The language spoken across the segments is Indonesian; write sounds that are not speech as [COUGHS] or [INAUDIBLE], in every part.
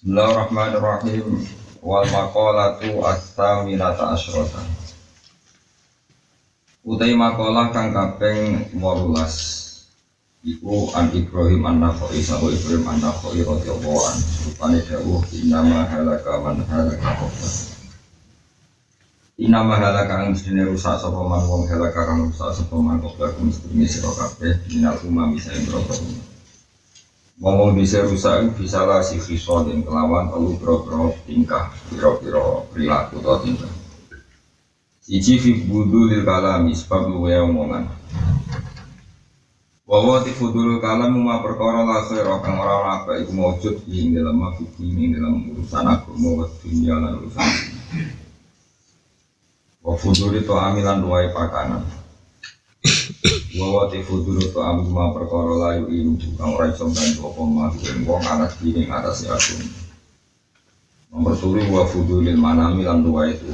Bismillahirrahmanirrahim. Wal maqalatu as-saminata asyrata. Utai makalah kang kaping 18 iku an Ibrahim an-Nakhai sawa Ibrahim an-Nakhai radhiyallahu anhu rupane dawuh inama halaka man halaka qabla Inama halaka kang mestine rusak sapa man wong halaka kang rusak sapa man qabla kum mestine sira kabeh minal umam bisa ing Ngomong bisa rusak bisa lah si dan kelawan telu bro-bro tingkah biro-biro perilaku atau tingkah. Siji fi budu lil kalami sebab luwe omongan. Wawa ti fudul kalam ma perkara la khaira kang ora ora apa iku maujud ing dalam mafiki ing dalam urusan agama wa dunya lan urusan. Wa fudul itu amilan duai pakanan. Wawa tifu dulu amu ma perkara layu ilu kang ora iso bantu apa mah wong anak dini atas aku. Nomor turu wa fudulil manami lan dua itu.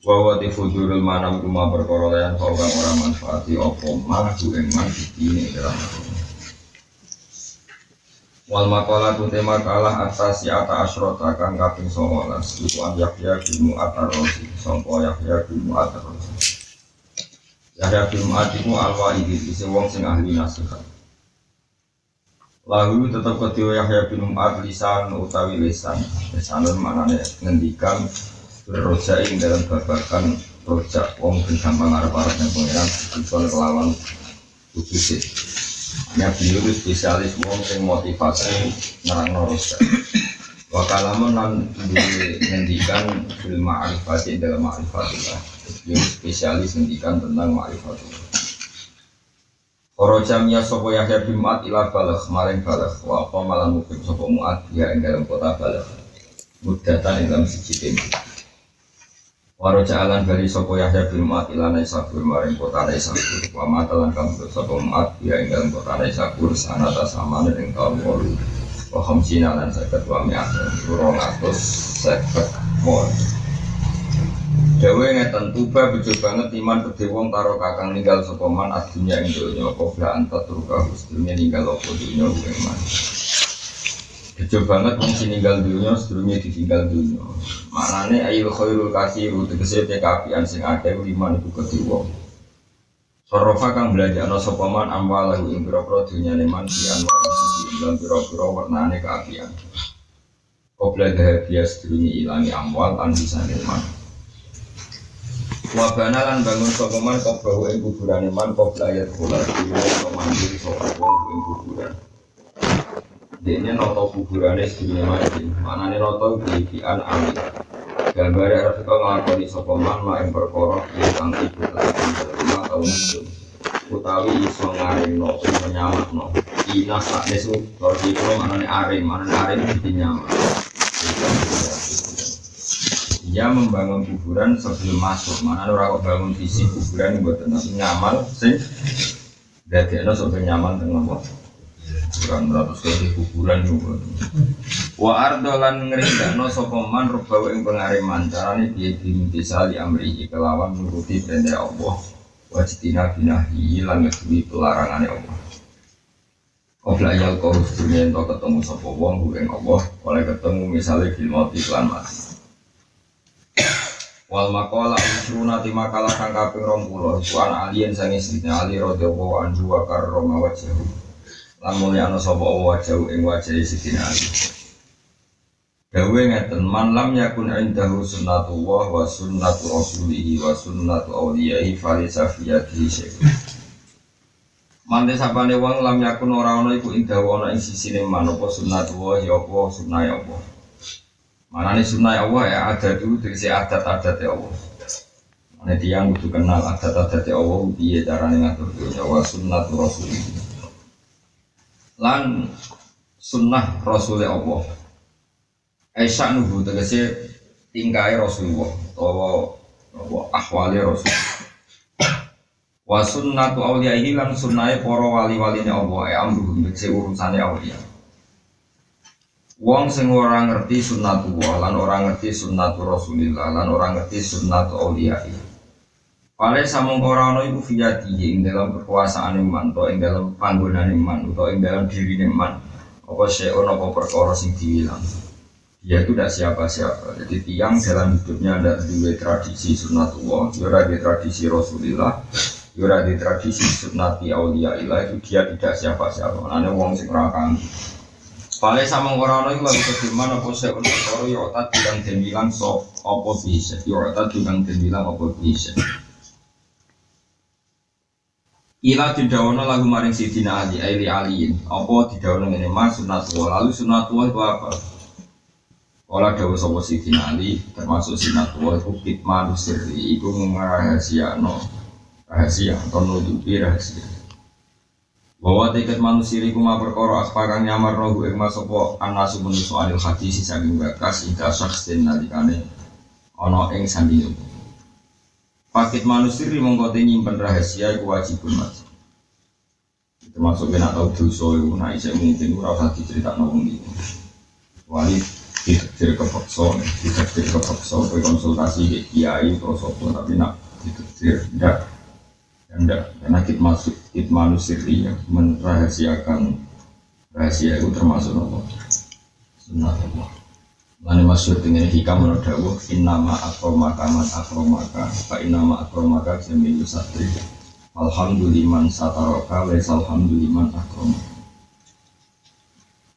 Wawa tifu dulu manam kuma perkara layan kau kang ora manfaati apa mah ing man dini dalam aku. Wal makalah tu tema kalah atas ya ata asrota kang kaping 19 iku an Yahya bin Mu'atar Rosi sangka Yahya bin Mu'atar Rosi Yahya bin Mu'ad iku al-wa'idi isi wong sing ahli nasihat. Lahu tetap ketiwa Yahya bin Mu'ad lisan utawi lisan. Lisanun maknanya ngendikan berrojai dalam babakan rojak wong sing gampang arep-arep yang pengiran bisa kelawan khususnya. Hanya beliau itu spesialis wong sing motivasi nerang rojak. Wakalamun lan ngendikan film ma'rifati dalam ma'rifatillah yang spesialis ngendikan tentang ma'rifatullah Koro jamnya sopo Yahya bin ila balagh maring balagh. Wa apa malam mukim sopo Mu'ad ya ing dalam kota balagh. Mudatan ing dalam siji tema Waro jalan bali sopo Yahya bin ila Naisabur maring kota Naisabur. Wa matalan kamu sopo Mu'ad ya ing dalam kota Naisabur sanata samane ing kaum wolu wa khamsina lan seket wa mi'atan urong atus seket mol Dawe ngeten tuba bejo banget iman gede wong karo kakang ninggal sapa man adunya ing donya apa bla anta turka sedurunge ninggal apa donya ing man. Bejo banget wong sing ninggal donya sedurunge ditinggal donya. Maknane ayu khairul kasiru tegese te kapian sing akeh liman iku gede wong. Sorofa kang belajar sapa man amwalahu ing pira-pira dunyane man di anwa ing lan pira-pira warnane keapian. Kobra dahabiya sedurunge ilangi amwal an bisa man. Wabana lan bangun sokoman kau bawa ing kuburan iman kau belajar bola dulu kau mandiri sokoman ing kuburan. Dia noto kuburannya sedihnya mati. Mana nih noto kegiatan amin. Gambar harus kau ngelakoni sokoman ma ing perkorok yang kang ibu tetap lima tahun itu. Utawi iso ngaring no menyamak no. Ina sak nesu kalau di mana nih arim mana nih arim jadi nyamak dia membangun kuburan sebelum masuk. Mana orang bangun visi kuburan buat nanti nyaman sih dari ada sampai nyaman dengan apa kuburan ratus kali kuburan juga wa ardolan ngerindakno sokoman rubawa ing pengariman carane dia dimintisali amri kelawan nuruti perintah Allah. Wajitina binahi lan ngedui pelarangannya Allah. Obla yal kau sedurunge ketemu sapa wong ing Allah oleh ketemu misalnya film mati lan mati Wal makola usruna ti makalah kang kaping 20 iku an alien sang istrine Ali radhiyallahu anhu wa karrama wajhahu. Lan mulyana sapa wajhahu ing wajahe sidina Ali. Dawe ngeten man lam yakun indahu sunnatullah wa sunnatu rasulihi wa sunnatu awliyaihi falisa fiyatihi syai'un. Mante sapane wong lam yakun ora ana iku indahu ana ing sisine man apa sunnatullah ya apa sunnah ya apa. Mana nih sunnah Allah ya ada dulu dari adat-adat ya Allah. Mana tiang butuh kenal adat-adat ya Allah, dia cara ngatur dunia wa sunnah Rasul. Lan sunnah Rasul Allah. Aisyah nubu tegese tingkai Rasulullah atau ahwali Rasul. Wa awliyaihi lan sunnah para wali-waline Allah ya amruhum urusannya awliya. Wong sing ora ngerti sunnatullah lan ora ngerti sunnatul Rasulillah lan ora ngerti sunnatul auliyai. Pale samung ora ana iku fiyati ing dalam kekuasaan iman to ing dalam panggonan iman utawa ing dalam diri iman. apa syai'un apa perkara sing diwilang dia itu tidak siapa-siapa. Jadi tiang dalam hidupnya ada dua tradisi sunnatullah. Yura di tradisi rasulillah yura di tradisi sunnati aulia ilah itu dia tidak siapa-siapa. Karena wong sing rakang Pale sama orang itu lalu kediman apa saya untuk perkara ya otak bilang dan bilang so apa bisa ya otak bilang dan bilang apa bisa Ila didawono lagu maring Sidina Ali, Aili Aliin. Apa didawono ini mas sunatullah. Lalu sunatullah itu apa? Olah dawa sopo Sidina Ali, termasuk sunatullah itu kitman sirri. Itu merahasia no rahasia atau nutupi rahasia. Bahwa tiket manusia iku ma perkara aspakan nyamar rohu ing masopo anasu menusu anil hadis saking bakas ida saksin nalikane ana ing sandingan. Pakit manusia mengkote nyimpen rahasia iku wajibun mas. Termasuk kena tahu dosa itu, nah isek mungkin ora usah diceritakno wong iki. Wali ditetir kepeksa, ditetir kepeksa, konsultasi ke kiai apa tapi nak ditetir ndak enggak. Karena kit masuk kit manusia merahasiakan rahasia itu termasuk apa sunnah Allah. Lani masyur dengan hikam menurut dawuh Innama akromaka man akromaka Fa innama akromaka jamilu satri Alhamduliman sataroka Wes alhamduliman akromaka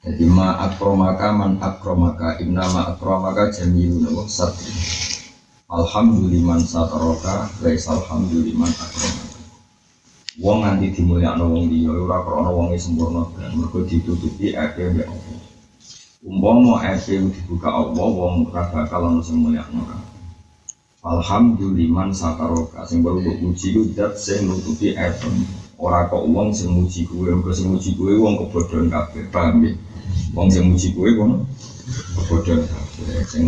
Jadi ma akromaka man akromaka Innama akromaka jamilu satri Alhamduliman sataroka Wes alhamduliman akromaka Wong nganti dimulyakno wong liya ora krana wonge sempurna dan mergo ditutupi ake mbek Allah. Umpama ake dibuka Allah wong ora bakal ono sing mulyakno kan. Alhamdulillah sakaroka sing baru mbok puji ku dat sing nutupi ake. Ora kok wong sing muji kuwe, mergo sing muji kuwe wong kebodohan kabeh, paham ya? Wong sing muji kuwe kono kebodohan kabeh sing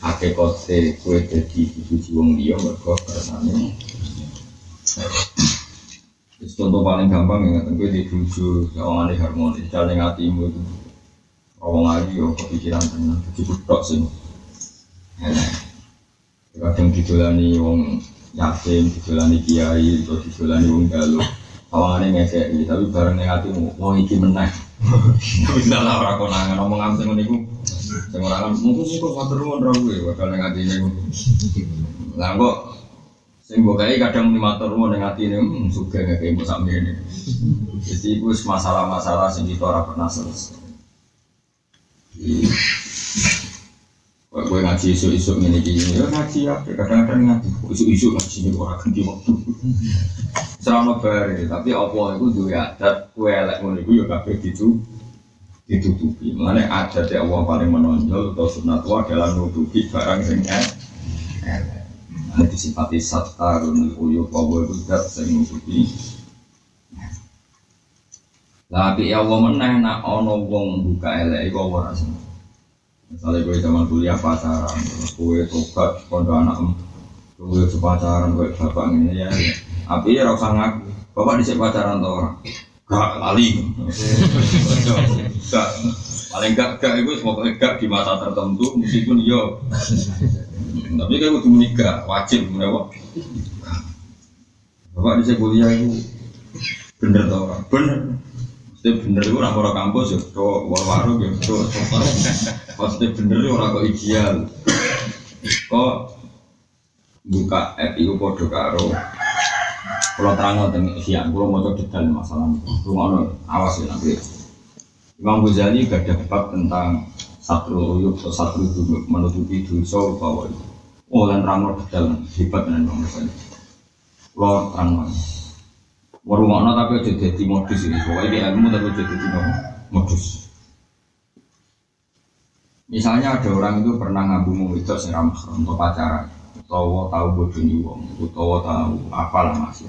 ake kote kuwe dadi dipuji wong liya mergo kersane. Contoh paling gampang ya, tentu di buju, orang aneh harmonis, jalan hatimu itu. Orang lagi, oh kepikiran tenang, jadi budok sih. Kadang didolani wong yatim, didolani kiai, atau didolani wong galuh. Orang aneh ngekei, tapi bareng yang hatimu, wong iki menang. [LAUGHS] Tapi tidak lah orang konangan, ngomong ngamseng ini Sing ora mungkin kok matur nuwun ra kuwi bakal ning atine. Lah kok Sing mbok gawe kadang muni matur nuwun ning atine hmm, sugih ngeke mbok sak mrene. Jadi itu masalah-masalah sing kita ora pernah selesai. Gue ngaji isu-isu ini gini, ya ngaji ya, kadang-kadang ngaji isu-isu ngaji ini orang ganti waktu. Selama bari, tapi apa itu dua adat, kue elek ngono itu ya kabeh itu ditutupi. Mengenai adat yang Allah paling menonjol atau sunat adalah nutupi barang sing elek. Ini disifati satarun Allah itu dat sing nutupi. Tapi ya Allah meneh nak ono wong buka elek iku ora seneng. Misalnya gue zaman kuliah pacaran, gue tobat kondo anak gue pacaran gue bapak ini ya. Tapi ya rasa ngaku, bapak di sini pacaran tau orang. Gak lali. Gak, paling gak gak itu semoga gak di masa tertentu meskipun yo. Tapi kan udah menikah wajib kenapa? Bapak di sini kuliah itu bener tau orang, bener. Mesti bener itu orang orang kampus ya, cowok war-waru ya, cowok Pasti bener itu orang kok ideal. Kok buka app itu podo karo. Kalau terang tentang siang, kalau mau coba detail masalah rumah awas ya nanti. Imam Ghazali gak ada bab tentang satu uyuk atau satu itu menutupi dosa bahwa itu. Oh, dan terang detail hebat dengan Imam Ghazali. Kalau terang Warungokno tapi aja jadi modus ini. Pokoknya di ilmu tapi aja jadi modus. Misalnya ada orang itu pernah ngabu mau itu ramah untuk pacaran, utawa tahu bodohnya wong, utawa tahu apalah masih.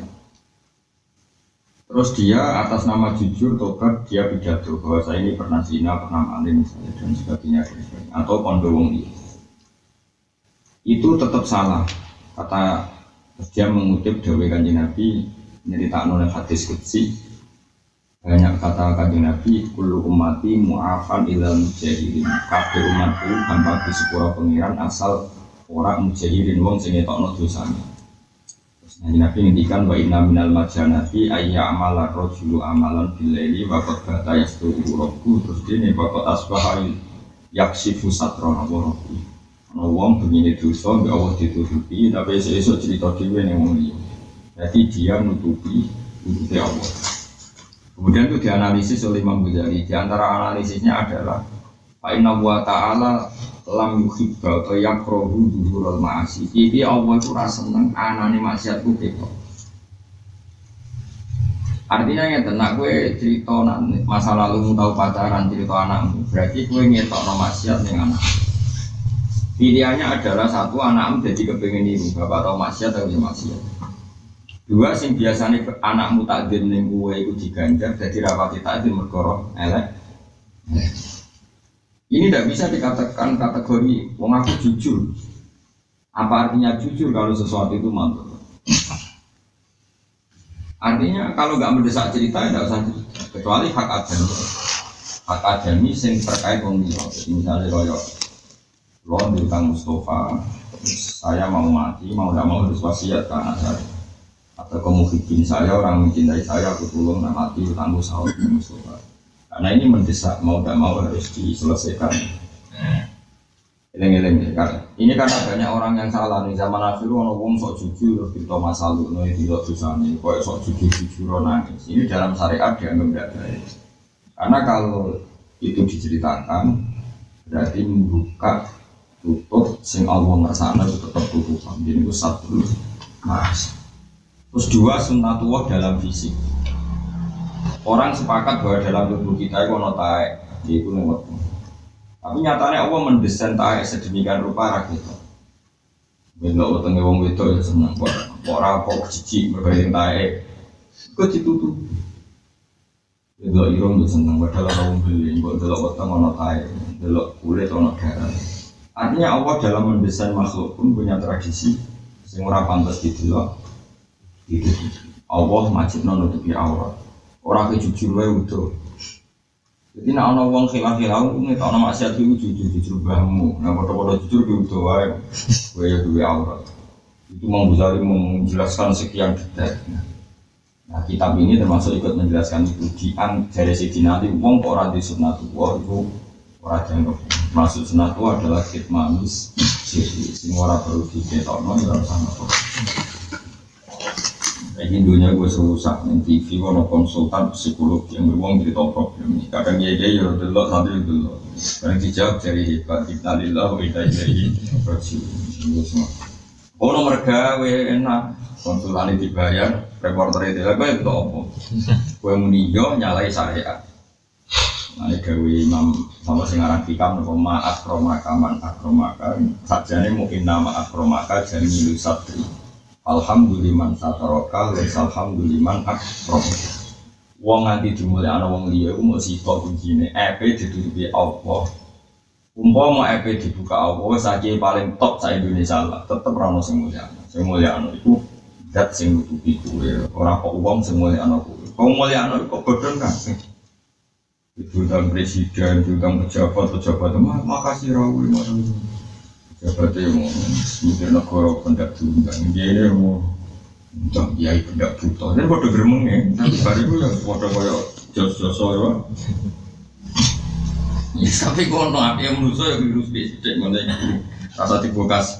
Terus dia atas nama jujur tobat dia pidato bahwa saya ini pernah zina, pernah maling misalnya dan sebagainya, sebagainya. atau kondo wong dia. Itu tetap salah. Kata dia mengutip Dewi Kanjeng Nabi tak oleh hadis kutsi banyak kata kanjeng Nabi kulu umati mu'afan ilal mujahirin kabeh umatku tanpa di sepura pengiran asal orang mujahirin wong ngetokno dosane terus Nabi Nabi ngendikan wa inna minal majanati ayya amalan rojulu amalan bilaili wa qad bata yasturu rabbu terus dene wa qad asbaha yaksifu satron apa rabbu ana wong begini dosa mbek Allah ditutupi tapi esuk cerita dhewe ning liya. Jadi dia nutupi Allah. Kemudian itu dianalisis oleh Imam Ghazali. Di antara analisisnya adalah Pak Inna wa ta'ala lam yuhibba atau yakrohu duhurul ma'asi. Iki Allah itu rasa seneng anane maksiat ku ketok Artinya ya tenang gue cerita masa lalu tahu pacaran cerita anakmu Berarti gue ngetok no maksiat dengan anak. Pilihannya adalah satu anakmu jadi kepengen ini Bapak tahu maksiat atau ya maksiat. Dua sing biasanya anakmu takdir ning gue itu diganjar jadi rapati takdir mergoro elek ini tidak bisa dikatakan kategori wong aku jujur. Apa artinya jujur kalau sesuatu itu mantap? Artinya kalau nggak mendesak cerita tidak usah cerita. Kecuali hak adami. Hak adami yang terkait wong Jadi misalnya royok lo Kang Mustafa, saya mau mati, mau tidak mau harus wasiat anak saya. Atau kemudian saya orang mencintai saya, aku tolong nak mati, tangguh sahur Mustafa karena ini mendesak mau tidak mau harus diselesaikan. Eleng-eleng kan. Ini karena banyak orang yang salah nih zaman akhir orang ngomong sok jujur kita masalah nih tidak susah nih kok sok jujur jujur nangis. Ini dalam syariat dianggap tidak baik. Karena kalau itu diceritakan berarti membuka tutup sing Allah ngersana itu tetap tutupan. Jadi itu satu mas. Terus dua sunnatullah dalam fisik. Orang sepakat bahwa dalam tubuh kita itu ada taek, itu lewat. Tapi nyatanya Allah mendesain taek sedemikian rupa rakyat. Belok wetenge wong wedok ya seneng kok. Kok ora kok cici berbaring taek. Kok ditutup. Belok irung ya seneng padahal ora wong beli, kok delok weteng ana taek, delok kulit ana. Artinya Allah dalam mendesain makhluk pun punya tradisi sing ora pantas didelok. Itu Allah majibno nutupi aurat. Orang jujur wae udah. Jadi nak ana wong khilaf-khilaf ngetok ana maksiat iku jujur jujur bahmu. Nah padha-padha jujur ki udah wae. Kowe ya duwe aurat. Itu mau Ghazali menjelaskan sekian detail. Nah kitab ini termasuk ikut menjelaskan itu di dari segi nanti wong kok ora di sunnatullah itu ora jangkep. Maksud sunnatullah adalah kitmanis sisi sing ora perlu diketokno ya ora sama ini dunia gue serusak nih TV kono konsultan psikolog yang beruang cerita problem ini. Kadang dia dia ya dulu nanti dulu. Kadang dijawab dari hebat kita lillah wa inna ilaihi rajiun. Oh nomor gawe enak konsultan dibayar reporter itu lah gue itu apa? Gue muni yo nyalai syariat. Nah, gawe imam sama sing aran fikam nopo ma akromaka man akromaka sajane mungkin nama akromaka jamilu satri Alhamdulillah sataroka wes alhamdulillah akrom. Wong nganti ana wong liya iku mau sifat kuncine EP ditutupi Allah. Umpama EP dibuka Allah saja paling top sa Indonesia lah, tetep ora ono sing mulia. Sing mulia ono iku dat sing nutupi kuwe, ora kok wong sing mulia ono kuwe. Kok mulia ono kok bodhong kan. Itu tentang presiden, tentang pejabat, pejabat, makasih rawi, makasih. Jabat yang mau mikir negara pendak diundang, dia ini mau undang kiai pendak buta. Ini pada geremeng ya, tapi hari itu ya pada kaya jos-jos ya. Ya tapi kono api yang menurut saya virus bisik mana rasa dibukas,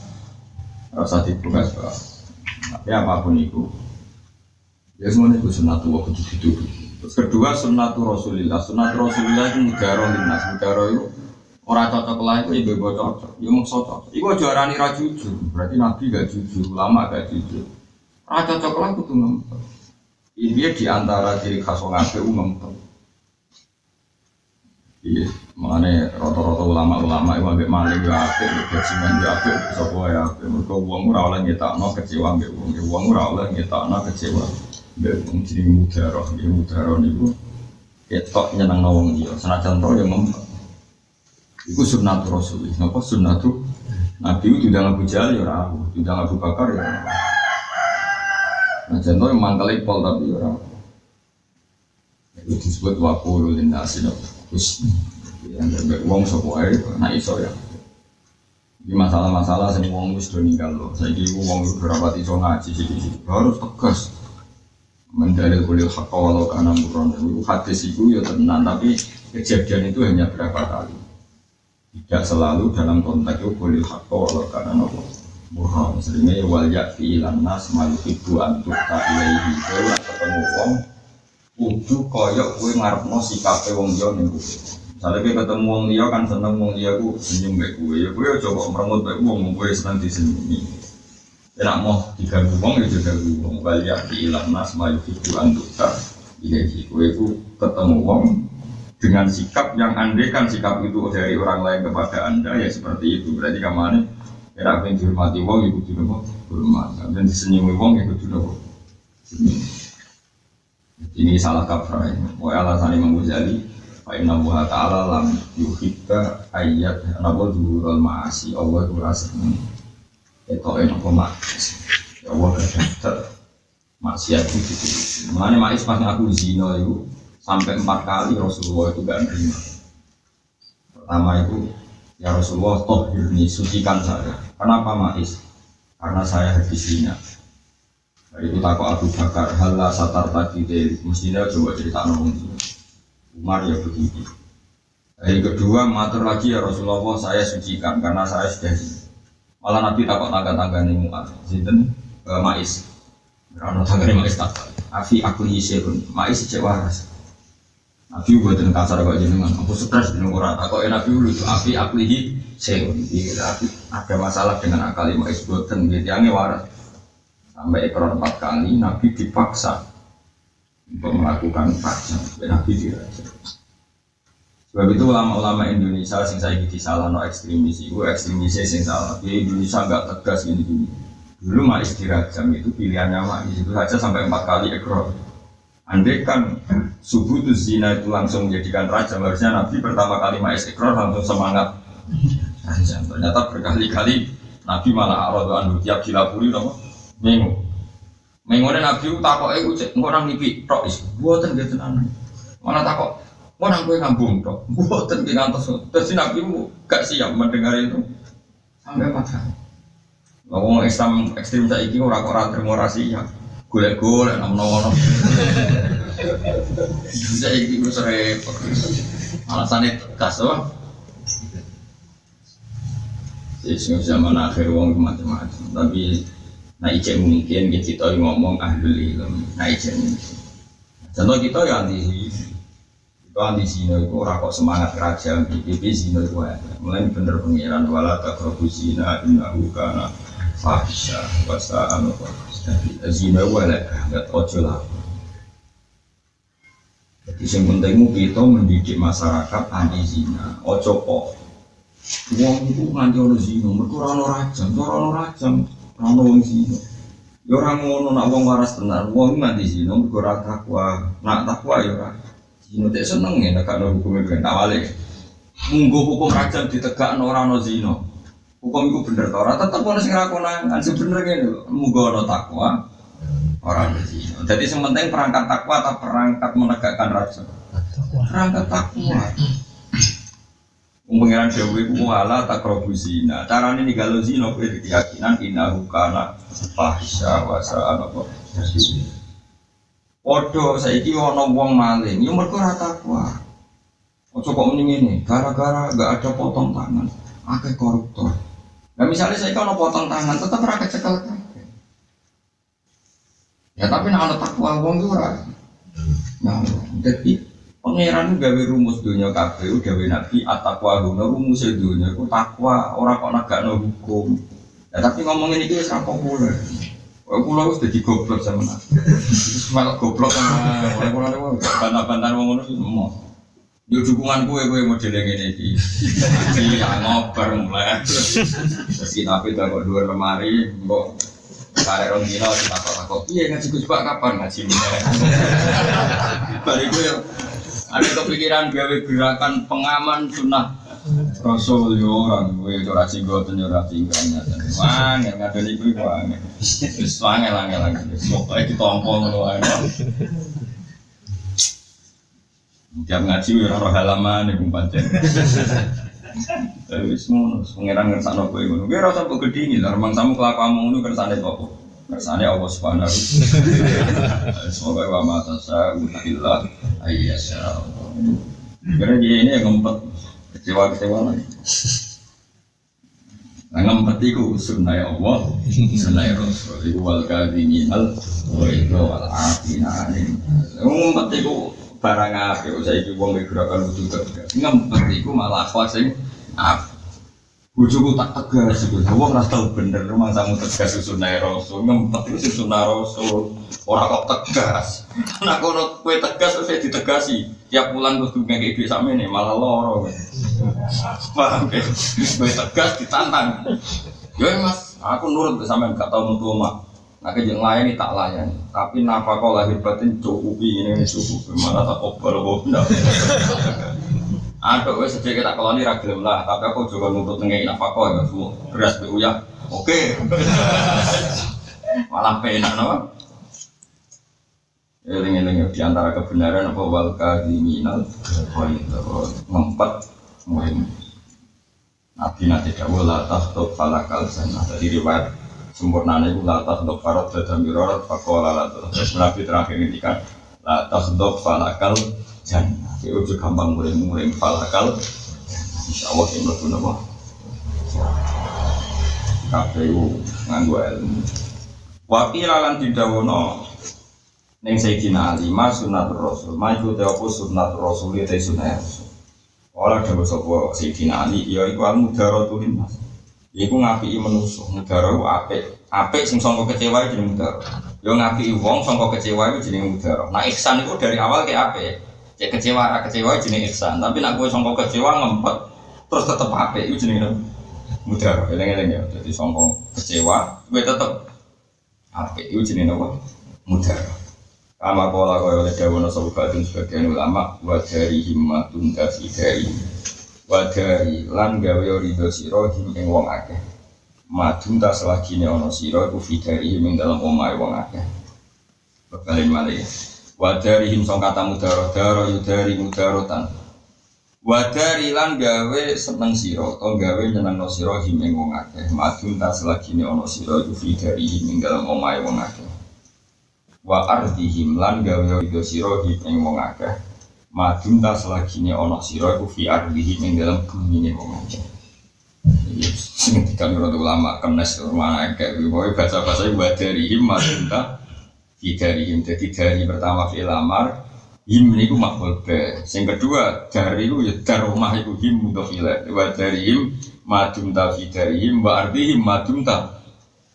rasa dibukas pak. Tapi apa pun itu, ya semuanya itu sunatu waktu itu. Terus kedua sunatu rasulillah, sunatu rasulillah itu mudaro linas, itu Orang cocok lah itu ibu ibu cocok, ya mau cocok. Ibu juarani ra jujur, berarti nabi gak jujur, lama gak jujur. Ra cocok lah itu ngempet. Ini di antara ciri khas orang ape ngempet. Iya, makanya rata-rata ulama-ulama itu ambil maling ya ape, bajingan ya ape, sopo ya ape. Mereka uang murah oleh no kecewa ambil uang, uang murah oleh no kecewa. Ambil uang jadi mudaroh, ya mudaroh itu. Ketok nyenang nawang dia, senajan toh yang ngempet. Iku sunnatu Rasul. Napa sunnatu Nabi itu tidak Abu Jahal ya ora tidak Abu Bakar ya. Nah, contoh yang mangkal pol tapi ya ora. Itu disebut wakulu linasi Terus yang berbeda uang sapa ae nah iso ya. Ini masalah-masalah sing wong wis do ninggal lho. Saiki wong berapa iso ngaji sithik-sithik. Harus tegas. Mendalil kulil haqqa walau kana. Itu hadis itu ya tenan tapi kejadian itu hanya berapa kali. Tidak selalu dalam konteks itu kulil haqqa walau kana murran. Seringnya ya wal yakfi ilan nas maluhibu antukta ilaihi. Kowe ketemu wong kudu koyok kowe ngarepno sikape wong liya ning kowe. Misalnya ketemu wong liya kan seneng wong liya ku senyum baik gue, ya gue coba merengut baik wong gue seneng disenyumi. Ya nak mau diganggu wong ya diganggu wong. Balik di ilang nas mayu itu antuka. Iya sih gue ku ketemu wong dengan sikap yang andai kan sikap itu dari orang lain kepada anda ya seperti itu. Berarti ke mana? Ya nak pengen dihormati wong ya kudu nopo hormat. Dan disenyumi wong ya kudu nopo. Ini salah kaprah. Mau alasan Imam Ghazali Fa inna wa ta'ala lam yuhibba ayat nabo dhuhurul ma'asi Allah itu rasa itu enak kok ya Allah kadang maksiat itu makanya ma'is pas aku zina itu sampai empat kali Rasulullah itu gak nerima pertama itu ya Rasulullah toh ini sucikan saya kenapa ma'is karena saya habis zina itu takut Abu Bakar halah satar tadi deh mestinya coba cerita nongol Umar ya begitu. Yang kedua, matur lagi ya Rasulullah saya sucikan karena saya sudah Malah Nabi takut tangga-tangga ini muat. Sinten uh, Mais. Karena tangga ini Mais tak. Afi aku hisyun. Mais cek waras. Nabi buat dengan kasar kok jenengan. Aku stres dengan orang. Aku enak dulu itu. Afi aku hisyun. Ada masalah dengan akal buatan. Gitu yang waras. Sampai ekor empat kali Nabi dipaksa untuk melakukan pajak Nabi diraja sebab itu ulama-ulama Indonesia sing saya gigi salah no ekstremis itu ekstremis sing salah di Indonesia nggak tegas gini gini dulu mais dirajam itu pilihannya mais itu saja sampai empat kali ekor andai kan subuh itu zina itu langsung menjadikan raja harusnya Nabi pertama kali mais ekor langsung semangat ternyata berkali-kali Nabi malah arah anu tiap dilapuri nopo minggu Mengone Nabi takok iku cek orang nipi tok is. Mboten nggih tenan. Mana takok orang kowe ngambung tok. [LAUGHS] Mboten nggih ngantos. Terus Nabi gak siap mendengar itu. Sampai mati. Ngomong Islam ekstrim saiki ora kok ora terima. Golek-golek nang menawa [LAUGHS] Saiki wis repot. Alasane tegas wae. Jadi zaman akhir wong macam-macam. Tapi Nah ijek mungkin kita ngomong ahli ilmu. Nah ijek mungkin. Contoh kita ya anti itu anti zina itu orang kok semangat kerajaan PBB zina itu ada. Mulai bener pengiran wala takrobu zina innahu kana fahisha wasa'an wa zina ada nggak ojo lah. Jadi yang penting kita mendidik masyarakat anti zina. Ojo kok. Wong itu nganti ono zina, mereka orang rajam, orang rajam. Ono wong zina. Ya ora ngono nak wong waras tenan, wong mati zina mergo ora takwa. Nak takwa ya ora. Zina tek seneng ya nek ana hukum ben awale. Munggo hukum rajam ditegakno ora ono zina. Hukum itu bener ta ora tetep ono sing rakonan. Sebener ngene lho, munggo ono takwa orang zina. Jadi yang penting perangkat takwa atau perangkat menegakkan rajam. Perangkat takwa. Pengiran Dewi ku wala tak zina. Caranya nih kalau zina kowe keyakinan innahu kana fahisha wa sa'a apa. Odo saiki ana wong maling, yo mergo ora takwa. Ojo kok mending ini, gara-gara gak ada potong tangan, akeh koruptor. Nah misalnya saya kalau potong tangan, tetap rakyat cekel Ya tapi nak ada takwa wong itu ora. Nah, jadi Pangeran gawe rumus dunia kabeh gawe nabi atakwa guna rumus dunia ku takwa orang kok nagakno hukum. Ya tapi ngomongin ini wis ra populer. Kula wis dadi goblok sama nabi. Wis goblok sama ora ora bantah-bantah wong ngono. Yo dukungan kue kue model yang ini [LAUGHS] di, iya ngoper mulai. Terus kita pilih kok dua lemari, kok karek rong dino kita kok iya ngaji gue coba kapan ngaji mulai. [LAUGHS] Balik gue ada kepikiran gawe gerakan pengaman sunnah? Rasul yo orang gue itu rasi gue tuh nyurah tinggalnya wah nggak ada di gue wah terus wangi langi lagi pokoknya ditompong lo aja tiap ngaji ya roh halaman nih pancen Tapi semua pengiran ngersakno kowe ngono. Kowe ora usah mbok gedhingi lah, remang samu kelakuanmu ngono kersane apa? Kersane Allah Subhanahu Semoga wa ma tasa illa ayyasha. Karena dia ini yang ngempet kecewa-kecewa lagi. Nah ngempet itu sunnah Allah, sunnah Rasul. Itu wal kadhiminal wa itu wal afina. Ngempet itu barang apa? Saya itu wong gerakan wudhu tegas. Ngempet itu malah akhlak sing apa? Bujuku tak tegas itu, wong ora tau bener rumah samu tegas sunah rasul, ngempet itu sunah rasul, orang kok tegas. Nah kalau kue tegas saya ditegasi, tiap bulan terus gue kayak duit sama ini malah loro. Paham ya? Kue tegas ditantang. Ya mas, aku nurut sama gak tau mutu mak. Nah kejeng layani tak layani, tapi napa kau lahir batin cukupi ini cukup, mana tak obal obal. Ada wes kita keloni ragilem lah, tapi aku juga nuntut nengai nafkah ya semua beras bu ya. Oke. Malah penak no. Eling-eling di antara kebenaran apa wal kadiminal ngempet muhim. Nabi nanti dawu la tahtub falakal sana. Jadi riwayat sempurna itu la tahtub farad dan mirorat fakola la Terus Nabi terakhir ini kan la tahtub falakal jannah. Ya udah gampang muring-muring falakal. Insya Allah yang lebih nama. KPU nganggu ilmu. Wakil lan didawono Neng Sayyidina Ali ma sunnatur rasul ma iku te apa sunnatur rasul te sunnah rasul. Ora dawuh sapa Sayyidina Ali ya iku al mudaratu linnas. Iku ngapiki manusa, negara ku apik. Apik sing sangka kecewa jeneng mudara. Yo ngapiki wong sangka kecewa iku jeneng mudara. Nah ihsan iku dari awal ke apik. Cek kecewa ra kecewa jeneng ihsan, tapi nak kowe sangka kecewa ngempet terus tetep apik iku jeneng mudara. Eling-eling ya. Jadi sangka kecewa kowe tetep apik iku jeneng apa? Mudara. Kama kola kaya oleh dawana sobatun sebagian ulama Wadari himmatun dari Wadari lan gawe ridho siro him ing wong akeh. Madun tak selagine ono siro iku fidari him ing dalam omai wong akeh. Bekalin malih. Wadari him song kata mudaro daro yudari mudarotan. Wadari lan gawe seneng siro atau gawe nyeneng no siro him ing wong akeh. Madun tak selagine ono siro iku fidari him ing dalam omai wong akeh. Wa ardihim lan gawe wido sira ing wong akeh madun ta selagine ana sira iku fi ardihim ing dalam bumi wong akeh sing dikan ulama kenes mana kayak bahasa bahasa ibu darihim madun ta fi darihim. Jadi dari pertama fi lamar him niku makhluk be sing kedua dari itu ya dar rumah iku him mudhofile wa darihim madun ta fi darihim wa ardihim madun ta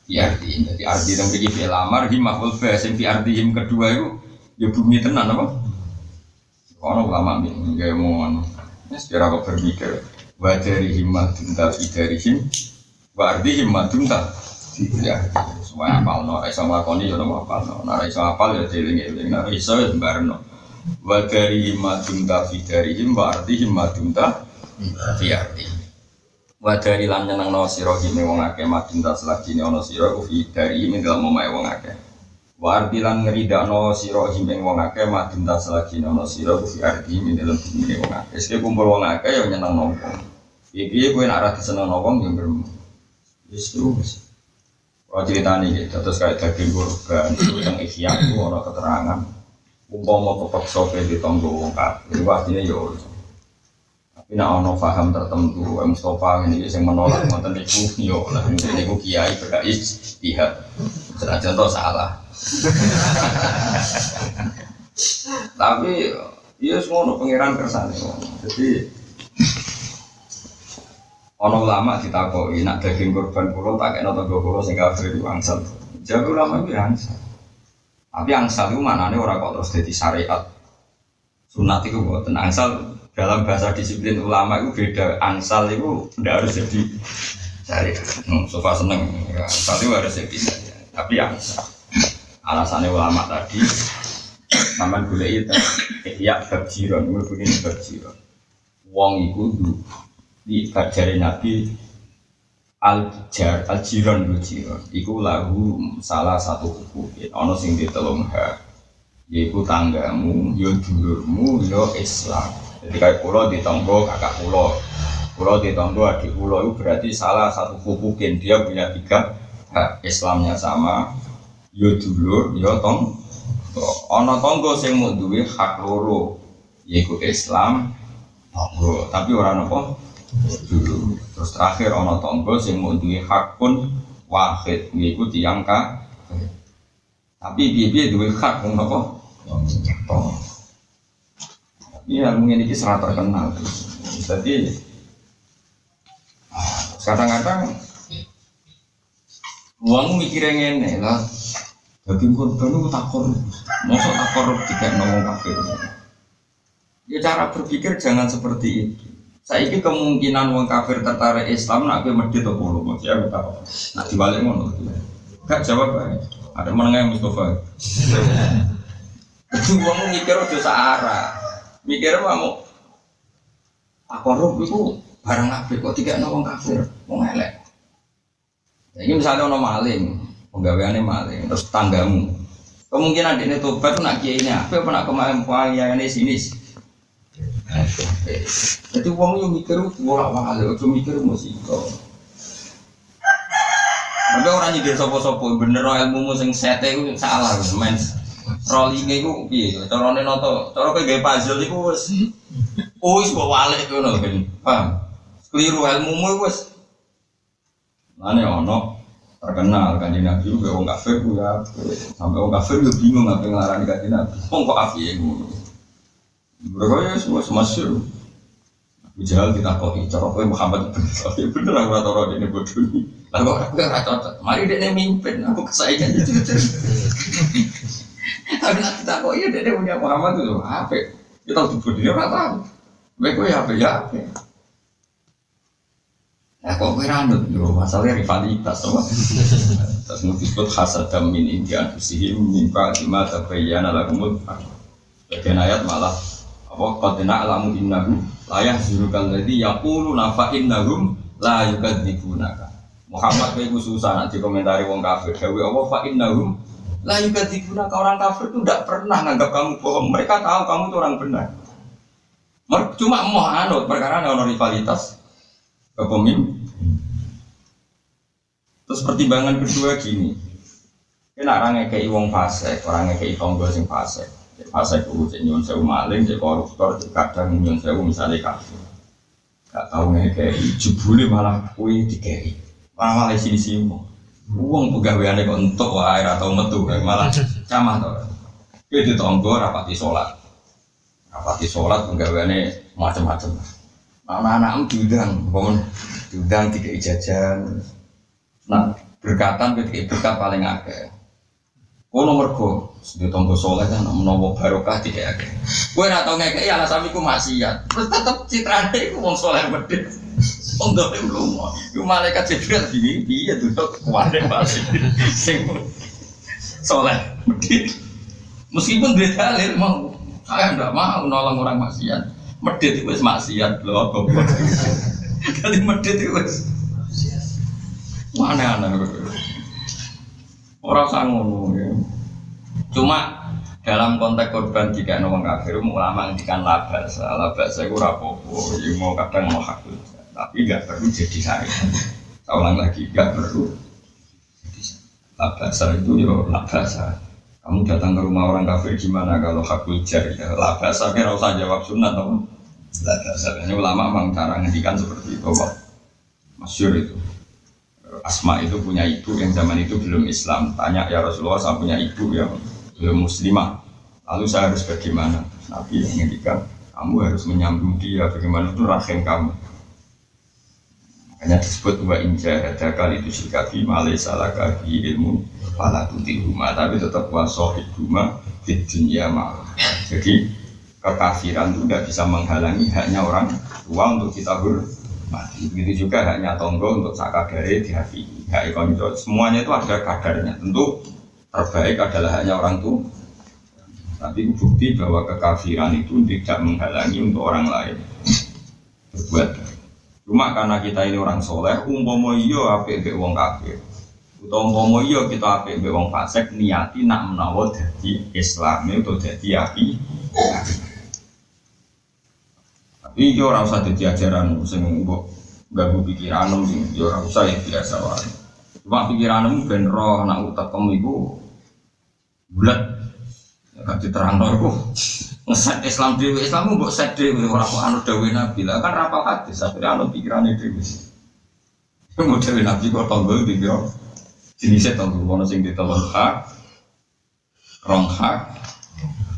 fi ardi jadi ardi dan pergi fi lamar him makhluk fa sing fi him kedua itu ya bumi tenan apa ono ulama nih gaya mau anu secara kok berpikir wa dari him madun ta fi dari him wa ardi him madun ta ya semua apal no iso nglakoni ya no apal no. Ora iso apal ya dieling-eling. Ora iso ya sembarno wa dari him madun ta fi dari him wa ardi him madun ta fi ardi Wadari lan nyeneng no siro hime wong akeh madun tas lagi ne ono siro ufi dari hime dalam omae wong akeh. Wardi lan ngerida no siro hime wong akeh madun tas lagi ne ono siro ufi ardi hime dalam bumi wong akeh. Eske kumpul wong akeh yo nyeneng no wong. Iki kowe nak ra diseneng no wong yo bermu. Wis terus. Kalau cerita nih, gitu, terus kayak daging kurban itu yang ikhya itu orang keterangan. Umpama kepeksa ke di tonggo wong kafir, artinya yo tapi nak ono paham tertentu, Mustafa ini yang menolak ngoten niku yo lah niku kiai berkait istihad. Senajan contoh salah. Tapi iya semua pangeran kersane. Jadi ono ulama ditakoi nak daging korban pulau tak kena tangga pulau sing kafir itu angsal. Jadi ulama itu angsal. Tapi angsal itu mana nih orang kok terus jadi syariat. Sunat itu buat angsal dalam bahasa disiplin ulama itu beda angsal itu tidak harus jadi cari hmm, sofa seneng ya, angsal itu harus jadi saja tapi angsal alasannya ulama tadi nama gula itu ya berjiron gue begini berjiron. Wong itu di kajari nabi al jar al jiron. Lu jiron iku lagu salah satu hukum ono sing ditelung ha yaitu tanggamu yo dulurmu yo islam. Jadi kayak pulau di tonggo kakak pulau. Pulau di tonggo adik pulau itu berarti salah satu kubukin dia punya tiga Islamnya sama. Yo dulur, yo tong. Ono tonggo sing mau duwe hak loro, yaitu Islam, tonggo. Tapi orang apa? Dulu. Terus terakhir ono tonggo sing mau duwe hak pun wahid, yaitu tiang Tapi bibi duwe hak pun apa? Tong. Iya, mungkin ini serat terkenal. Jadi kadang-kadang uang mikirnya ngene lah jadi korban itu tak korup. Masuk tak korup tidak ngomong kafir. Ya cara berpikir jangan seperti itu. Saya ini kemungkinan uang kafir tertarik Islam nak gue medit atau puluh mau ya nak dibalik mau gak jawab ada menengah Mustafa. [LAUGHS] Itu uang mikir udah searah. Mikir mau tak korup itu barang apa kok tiga wong kafir. Wong elek. Ini misalnya ono maling penggaweannya maling terus tanggamu. Kemungkinan ini tobat nak kiainya apa apa nak kemarin ini sini. Jadi uang yang mikir bolak balik itu mikir musiko. Tapi orang nyindir sopo-sopo bener ilmu sing sete itu salah men. Rollingnya itu iya caranya noto cara kayak puzzle itu wes wes bawa balik itu nopo paham? Keliru ilmu wes mana ono terkenal kan di nabi juga orang kafir ya sampai orang kafir juga bingung apa ngelarang di nabi orang kok api ya ngono mereka ya semua semasyur Ujal kita kok cara kowe Muhammad bin bener aku ora tau dene bodoh ini. Kok aku ora cocok. Mari dene mimpin aku kesayangan itu. Tapi nak kita kok iya dene punya Muhammad itu apa? Kita tuh bodoh tahu. Kowe ya apa ya apa. Ya kok kira anut yo masalahnya rivalitas apa? [LAUGHS] Terus disebut hasad min indian fusihim mimpa lima tabayyana lahumul Bagian ayat malah apa qad na'lamu innahu la yahzurukal ladzi yaqulu nafa innahum la yukadzibunaka. Muhammad kayak gue susah nanti komentari wong kafir. Dewi apa fa innahum la yukadzibunaka orang kafir itu tidak pernah nganggap kamu bohong. Mereka tahu kamu itu orang benar. Cuma mau anut perkara ada rivalitas kepemimpin. Terus pertimbangan kedua gini, kena orang kayak wong fase, orang kayak tonggo sing fase, fase itu cek nyuwun sewu maling, cek koruptor, cek kadang nyuwun sewu misalnya kafe, gak tahu kayak jebule malah kue dikei, malah malah sini sini uang pegawaiannya kok entuk wae atau metu malah camah tuh. Itu tonggo rapati sholat, rapati sholat pegawaiannya macam-macam. Anak-anak diundang, bangun diundang tiga. Nah, berkatan ketika berkat paling akeh. Kau nomor go, di tonggo soleh kan menawa barokah tiga akeh. Kue nak tau ngekei alasan iku maksiat. Terus tetep citrane iku wong soleh medhit. Wong dolim belum. Iku malaikat Jibril gini, piye duduk kuwate pasti. Sing soleh medhit. Meskipun dia dalil mau, saya tidak mau nolong orang maksiat medit itu wis maksiat loh goblok [LAUGHS] jadi medit itu mana aneh orang sangono ya. Cuma dalam konteks korban jika orang kafir ulama ngendikan labas. Labas saya kurang popo ya mau kadang mau hak tapi gak perlu jadi saya saya ulang lagi gak perlu. Labas itu ya labas. Kamu datang ke rumah orang kafir gimana kalau hakul jar ya lah bahasa kira usah jawab atau lah bahasa ini ulama memang cara ngendikan seperti itu masyur itu Asma itu punya ibu yang zaman itu belum Islam. Tanya ya Rasulullah saya punya ibu yang belum muslimah. Lalu saya harus bagaimana? Nabi yang kamu harus menyambung dia bagaimana itu rahim kamu? Hanya disebut wa inja ada kali itu sikabi malai salah kaki ilmu pala tuti rumah tapi tetap wasohid rumah di dunia malah jadi kekafiran itu tidak bisa menghalangi haknya orang tua untuk kita hormati begitu juga haknya tonggo untuk sakadare hati. Hak konco semuanya itu ada kadarnya. Tentu terbaik adalah haknya orang tua. Tapi bukti bahwa kekafiran itu tidak menghalangi untuk orang lain berbuat Cuma karena kita ini orang soleh, umpomo iyo ape be wong kafir. Utawa umpomo iyo kita ape be wong fasik niati nak menawa dadi Islam itu dadi api. Tapi Iki ora usah dadi ajaran sing mbok ganggu pikiranmu sing ya ora usah ya biasa wae. Cuma pikiranmu ben roh nak utekem iku bulat. Ya gak diterangno iku. Ngeset Islam dhewe, Islam mbok set dhewe ora kok anu dawuh Nabi. Lah kan rapal hadis, akhirnya anu pikirane dhewe. Mau dawuh Nabi kok tonggo dikira jenisnya tonggo ono sing ditolong hak, rong hak,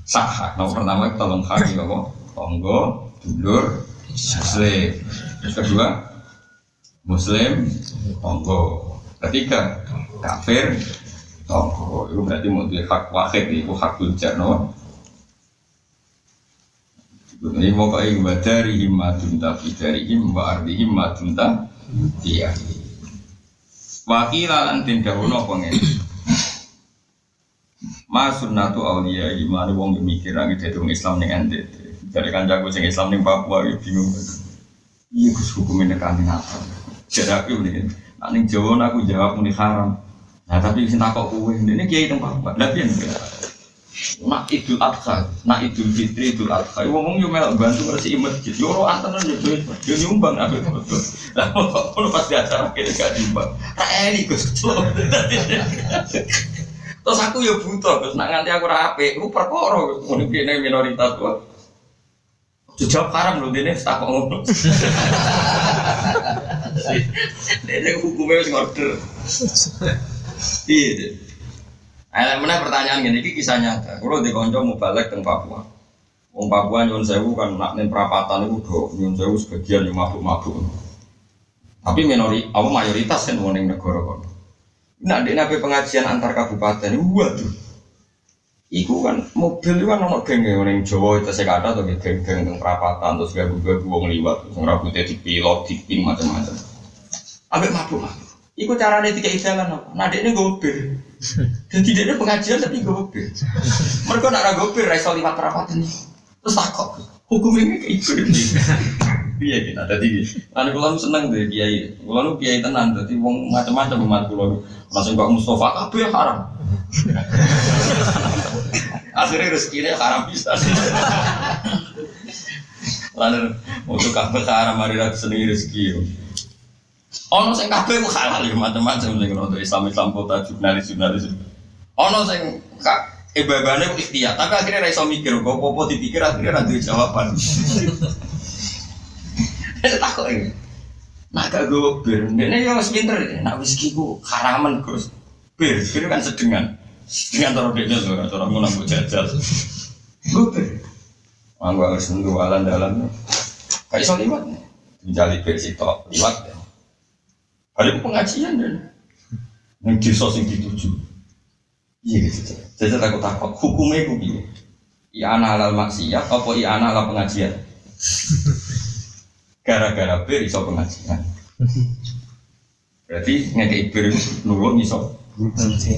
sak hak. Nomor pertama tolong hak iki apa? Tonggo, dulur, muslim. Terus kedua, muslim, tonggo. Ketiga, kafir, tonggo. Itu berarti mau di hak wahid, itu hak tujar, no? Ini pokoknya wa dari himmatun tapi dari him wa ardi himmatun iya. Wakila lan tindawono apa ngene. Mas sunnatu auliya iman wong mikir lagi dari Islam ning NTT. Dari kancaku sing Islam ning Papua ya bingung. Iya Gus hukumnya nekan apa? Jadi aku ini, nak ning Jawa aku jawab muni haram. Nah tapi sing takok kowe, ini kiai teng Papua. Lah piye? Nak idul adha, nak idul fitri, idul adha. Wong yo mel bantu bersih masjid. Yo ora antenan yo yo nyumbang apa betul. Lah kalau pas di acara kene gak nyumbang. Tak ini Gus. Terus aku yo butuh, Gus. Nak nganti aku ra apik, ku perkara kene minoritas kok. Jawab haram lho dene tak ngono. [LAUGHS] Dene hukumnya wis ngorder. Iya. Eh, mana pertanyaan gini, ini kisah nyata. Kalau di konco mau balik ke Papua, Wong Papua nyun sewu kan nak nen perapatan itu do nyun sewu sebagian yang mabuk mabuk. Tapi minori, apa mayoritas kan wong negara kono. Nah, di nabi pengajian antar kabupaten, waduh. Iku kan mobil itu kan ono geng yang Jawa itu saya kata atau geng-geng yang perapatan terus gak gabu wong liwat, terus rambutnya dipilot, diping macam-macam. Ambek mabuk mabuk. Iku caranya tiga jalan apa? Nah dia ini gopir. Dan tidak ada pengajian tapi gopir. Mereka nak ragu gopir, raiso lewat perapatan ini. Terus takut hukum ini kayak itu. Iya kita tadi. Anak kulo seneng deh kiai. Kulo nu kiai tenan. Jadi wong macam-macam umat kulo. Langsung kok Mustafa kabeh haram. Akhirnya rezekinya haram bisa. Lalu untuk kabeh haram hari ragu seneng rezeki. Ono sing kabeh ku halal ya macam-macam sing ono Islam Islam kota jurnalis jurnalis. Ono sing ibadahnya ku ikhtiar, tapi akhirnya ra iso mikir kok apa dipikir akhirnya duwe jawaban. Saya takut ini. Nah gak gue bir, ini yang pinter Nah whisky ku haraman Gus. Bir, bir kan sedengan. Sedengan taruh dia tuh, taruh ngulang gue jajal. Gue. Manggu harus nunggu alam dalam. Kayak iso liwat nih. Menjali bir sitok liwat ya. Ada pengajian dan yang desa sing dituju. Iya gitu. Jadi aku takut hukumnya itu gini. Iya anak halal maksiat apa iya anak halal pengajian? Gara-gara bir iso pengajian. Berarti ngekei bir nulung iso.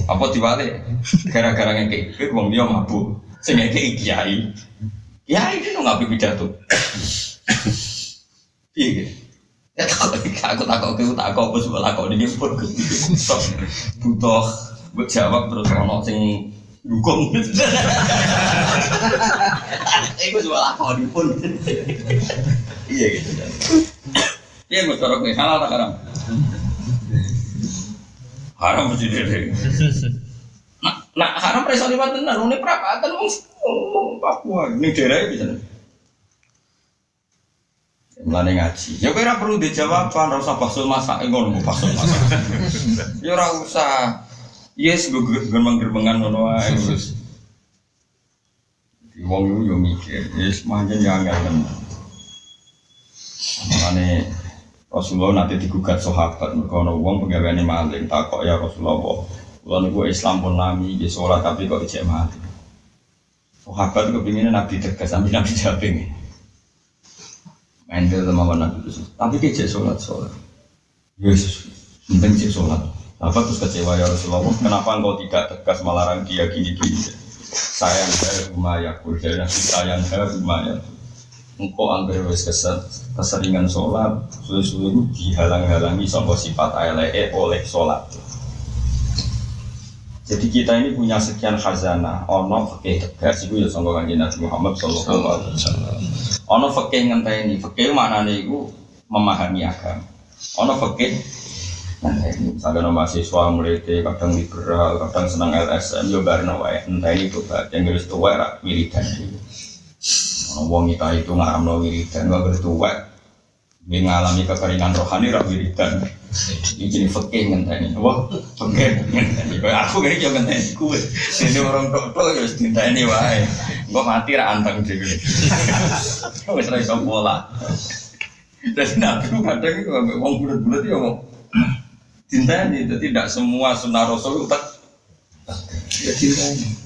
Apa diwale? Gara-gara ngekei bir wong dia mabuk. Sing ngekei kiai. Kiai itu ngapain pidato. Iya gitu. Ya takut aku takut aku takut apa semua takut ini pun butuh jawab terus ono sing dukung. Iku takut ini pun. Iya gitu. Iya mau corok nih halal tak haram? Haram mesti deh. [LAUGHS] Nah, nah haram preso liwat tenan, ini perapatan wong Papua, ini daerah bisa. Mulane ngaji. Ya kowe ora perlu dijawab, ora usah basul masak ngono basul masak. [LAUGHS] Ya ora usah. Yes, gue gerbang-gerbangan ngono wae wis. Wong yo mikir, yes manjen ya angel tenan. Mulane Rasulullah nanti digugat sahabat mergo ana wong penggaweane maling takok ya Rasulullah. Kula niku Islam pun nami di sholat tapi kok ijek maling. Sahabat kepinginnya Nabi tegas, Nabi jawab ini. Ente sama warna itu Tapi dia sholat sholat. Yesus, penting cek sholat. Apa terus kecewa ya Rasulullah? Kenapa engkau tidak tegas melarang dia gini-gini? Sayang saya rumah ya saya sayang saya rumah ya. Engkau wes keser, keseringan sholat, suwe-suwe dihalang-halangi sama sifat ALE oleh sholat. Jadi kita ini punya sekian khazanah, ono fakih tegas itu ya sama kanjeng Nabi Muhammad Sallallahu Alaihi Wasallam. Ono fakih ngenteni, fakih mana nih memahami agama. Ono fakih. Misalnya ono mahasiswa melete, kadang liberal, kadang senang LSM, yo barno wae ngenteni itu yang harus tua. Ono wong kita itu ngaramno wiridan, gak harus tua. Dia ngalami kekeringan rohani rak wiridan. Iki fakih ngenteni. Wah, fakih ngenteni. Kayak aku kayak yo ngenteni kuwe. Ini orang tok-tok ya wis dinteni wae. Engko mati ra anteng dhewe. Wis ra iso pola. Jadi nabi kadang itu ambek wong bulat-bulat ya ngomong dinteni. Jadi tidak semua sunnah rasul tak ya dinteni.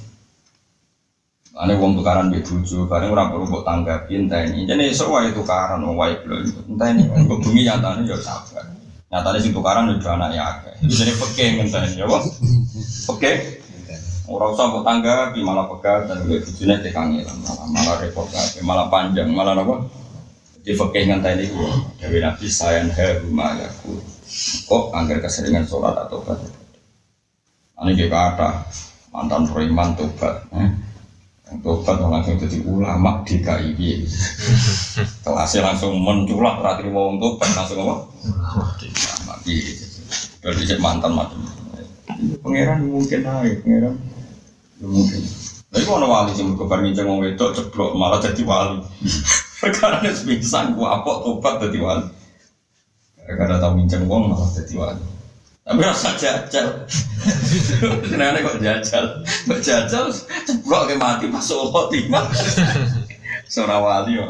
Ane wong tukaran be bojo, bareng ora perlu mbok tanggapi enteni. Jadi iso wae tukaran wong wae belum. Enteni, kok bumi nyatane ya sabar. Nyatanya sing tukaran udah anaknya akeh. Itu jadi peke ngenteni ya, Bang. Peke. Ora usah kok tanggapi malah pegat dan gue bujune tekangilan malah malah repot malah panjang, malah apa? Jadi peke ngenteni ku. Dewi Nabi sayan haruma yaku. Kok anggar keseringan sholat atau tobat. Ini dia kata mantan preman tobat. Eh? Tobat langsung jadi ulama di KIB. [LAUGHS] Kelasnya langsung menculak terakhir mau untuk langsung apa? Ulama di. Kalau bisa mantan macam. Pangeran mungkin naik, pangeran mungkin. Tapi kalau wali sih berkobar ngincang wong wedok ceblok malah jadi wali. [LAUGHS] Karena semisal gua apa tobat jadi wali. Karena tahu ngincang wong malah jadi wali. Tapi rasa jajal. Kenapa kok jajal? Kok jajal? Ceblok ke mati Allah tiba. Seorang wali ya.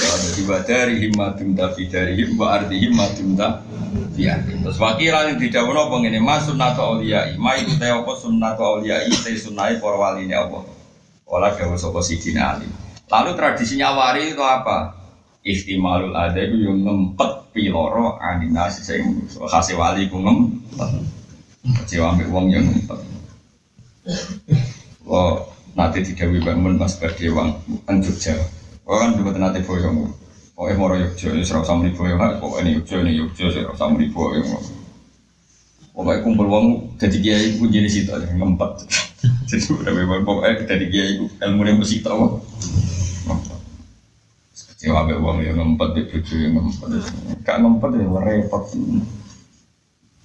Ya, jadi badari himmatum tapi dari himma arti himmatum biyakin. Terus wakilan yang tidak apa ini mas sunnatu awliyai. Ma itu teh apa sunnatu awliyai teh sunnai para wali ini apa. Olah gawe sapa sidina alim. Lalu tradisinya wari itu apa? Ihtimalul ada itu yang ngempet piloro aninasi saya manusia. Kasih wali ku ngempet. Kecewa ambil uang yang ngempet. Oh, nanti tidak bangun mas berdewang kan Jogja. Oh kan juga nanti boyong. Pokoknya moro Yogyo, ini serau sama ribu ya, pokoknya ini Yogyo, ini Yogyo, serau sama ribu ya. Pokoknya kumpul uang, jadi kiai pun jadi situ aja, ngempet. Jadi udah bebas, pokoknya jadi kiai ilmu yang mesti tahu. Kecewa be uang yang ngempet, di bojo yang ngempet. Gak ngempet ya, repot.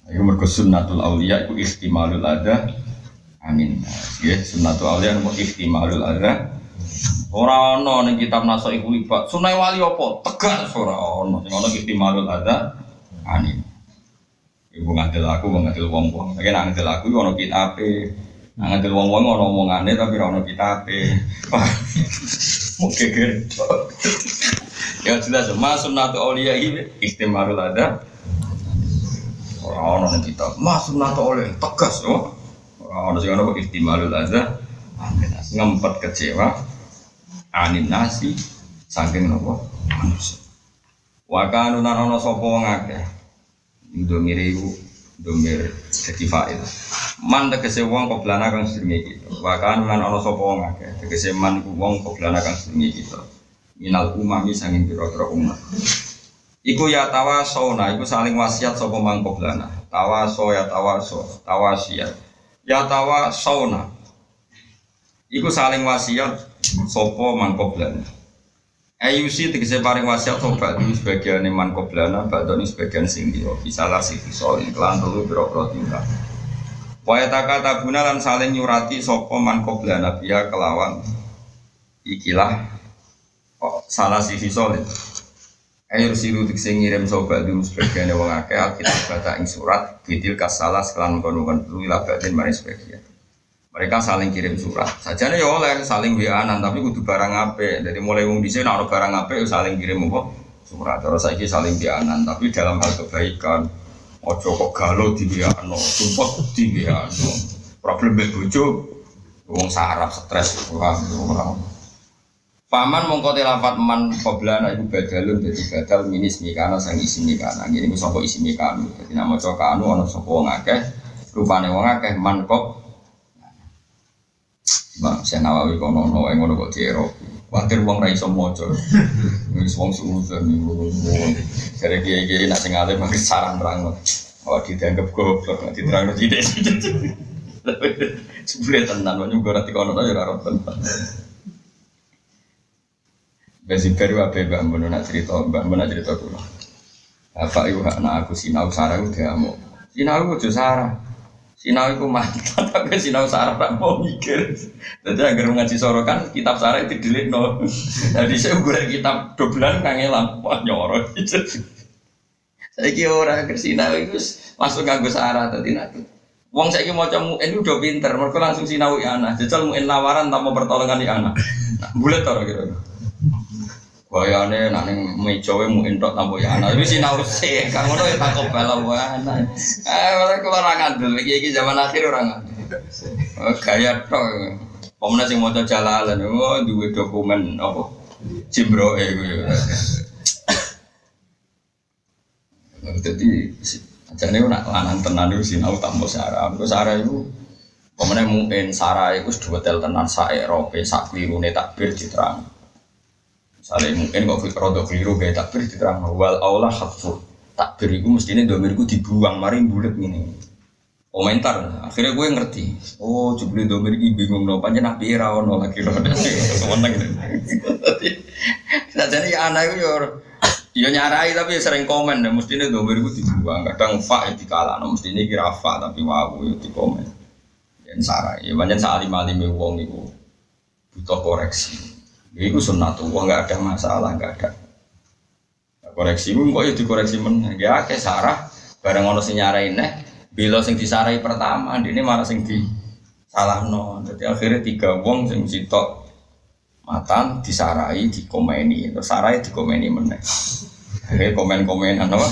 Ayo mergo sunnatul auliya itu istimalul ada. Amin. Ya, sunnatul auliya itu istimalul ada. Ora ono ning kitab naso iku libat. Sunai wali apa? Tegas ora ono. Sing ono istimalul ada anin. Ibu ngadil aku, ngadil wong-wong. Lagi nak ngadil aku ono kitabe. Nak ngadil wong-wong ono omongane tapi ora ono kitabe. [LAUGHS] Mau geger. Ya jelas, mas sunnatu auliya ini istimalul ada. Ora ono ning kitab. Mas sunnatu auliya tegas oh. Ora ono sing ono istimalul ada. Ngempet kecewa, anin nasi saking nopo manusia. Wakanu nanono sopo wong akeh. Domir iku domir dadi fa'il. Man tegese wong koblana kang sedenge kita. Wakanu lan ana sapa wong akeh. Tegese man iku wong koblana kang sedenge kita. Minal umami sanging pira-pira umat. Iku ya tawasona, iku saling wasiat sapa man koblana. Tawaso ya tawaso, tawasiat. Ya tawasona. Iku saling wasiat sopo mangkoblana. Ayusi tegese paring wasiat sobat di sebagian man koblana, badoni sebagian sing dia bisa lah sih soal iklan dulu biro-biro tinggal. Waya taka tabuna lan saling nyurati sopo man koblana biya kelawan ikilah oh, salah sisi solid. Ayo siru tegese ngirim sobat di sebagian wong akeh alkitab baca ing surat bidil kasalah sekelan kono-kono dulu ilabatin mari sebagian. Mereka saling kirim surat. Saja ya oleh saling WA-an tapi kudu barang ape. Dari mulai wong nek ana barang ape saling kirim apa? Surat. Terus saiki saling WA-an tapi dalam hal kebaikan. Ojo kok galau di WA-no, sumpah di WA-no. Problem bojo wong sarap stres ora ora. Paman mongko telafat man qoblana iku badalun dadi badal minis mikana sang isi mikana. Iki sapa isi mikana. Dadi nama cokanu ana sapa wong akeh. Rupane wong akeh man kok Bang, saya nawawi kono no yang ngono kok diero. Wakil uang rai semua coy. Wis wong suudzon niku. Jare kiai-kiai nak sing alim mangke saran terang. Oh dianggap goblok nek diterangno tidak. Sebule tenan wong juga nanti kono ya ora tenan. Besi baru apa mbak Mbak nak cerita mbak Mbak nak cerita dulu. Apa itu anak aku sinau sarah udah mau. Sinau itu sarah. Sinau itu mantap [LAUGHS] tapi sinau sarah tak mau mikir. Jadi agar ngaji sorokan kitab sarah itu dilik no. Jadi [LAUGHS] saya gue kitab doblan kangelan wah nyorot. [LAUGHS] Saya kira orang kersinau itu langsung nganggo sarah tadi nanti. Wong saya mau cemu ini udah pinter, mereka langsung sinau ya anak. Jajal mau lawaran tanpa pertolongan di anak. Nah, bulat tau kira kira. Bayane nak ning meja wae mu entok tanpa ya anak. Wis sinau sih, kang ngono ya takok bala anak. Eh, malah kula ora ngandel iki iki zaman akhir ora ngandel. Oh, gaya tok. Pemene sing maca jalalan, oh duwe dokumen apa? Cimbroe kuwi. Jadi jadi nak lanang tenan itu sinau tanpa sarah. Aku sarah itu Pemenang mungkin sarah itu dua tel tenan saya rope sak keliru takbir diterang. Misalnya mungkin kok rodo keliru kayak takbir diterang wal aulah hatfur takbir itu mestinya domir itu dibuang mari bulat ini. Komentar akhirnya gue ngerti. Oh coba domir ini bingung no panjang nabi rawon lagi rodo semenang Nah jadi anak itu Ya nyarai tapi sering komen dan mestinya domir itu dibuang. Kadang fa ya dikalah, no, mestinya kira fa tapi wow itu di komen. Dan sarai, ya banyak lima lima uang itu butuh koreksi. Itu sunat tuh, nggak ada masalah, nggak ada. Koreksi gue kok ya dikoreksi men, ya kayak sarah. Bareng ono sing nyarai nih, bila sing disarai pertama, ini malah sing di salah no. Jadi akhirnya tiga uang sing sitok matan disarai dikomeni. Terus sarai dikomeni meneh. Oke komen-komen apa?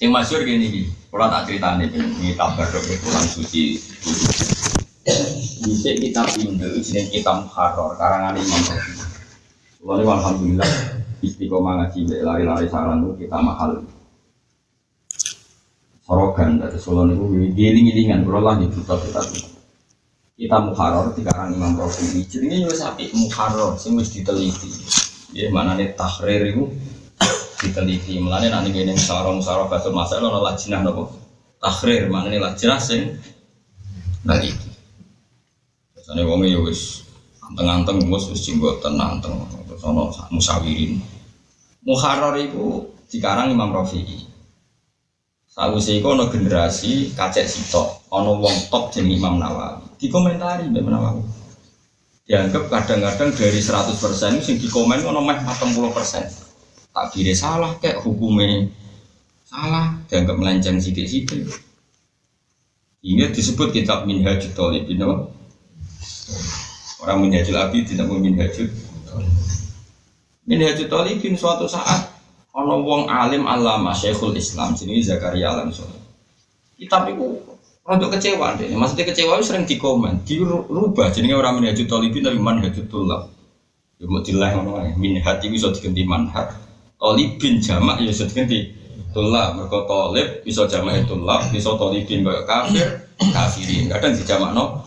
Yang masyur gini gini kalau tak cerita nih ini kabar dok pulang suci bisa kita pindah sini kita mukharor karangan imam Lalu alhamdulillah istiqomah ngaji lari-lari saran kita mahal. Sorogan dari Solo niku giling-gilingan kalau lah kita kita kita mukharor di karang Imam Rafi'i jadi ini sapi mukharor sing wis diteliti. Ya mana nih tahrir itu diteliti. Melane nanti gini sarong sarong batul masalah nolah lajinah mana nih lajinah sing neliti biasanya wong ya wis anteng-anteng wis wis jenggoten anteng terus ono musawirin mukharor itu di karang Imam Rafi'i Sausé iku ana generasi kacek sitok, ana wong top jeneng Imam Nawawi. Dikomentari Imam Nawawi. Dianggap kadang-kadang dari 100% itu sing dikomen ono meh 40%. Tak kira salah kayak hukumnya salah, dianggap melenceng sidik-sidik. Ini disebut kitab Minhajul Talibin apa? Orang Minhajul Abi tidak mau Minhajul Minhajul Talibin suatu saat Ono wong alim alama Syekhul Islam sini Zakaria Alam. Kitab itu untuk kecewa deh. Maksudnya kecewa itu sering dikomen, dirubah. Jadi orang minhajul talibin tapi manhajul tulab. Ya mau dilah ngono ae. Bisa diganti manhaj. Talibin jamak ya bisa diganti tulab. Mereka talib bisa jamak tulab, bisa talibin kayak kafir, kafirin. Kadang dijamak no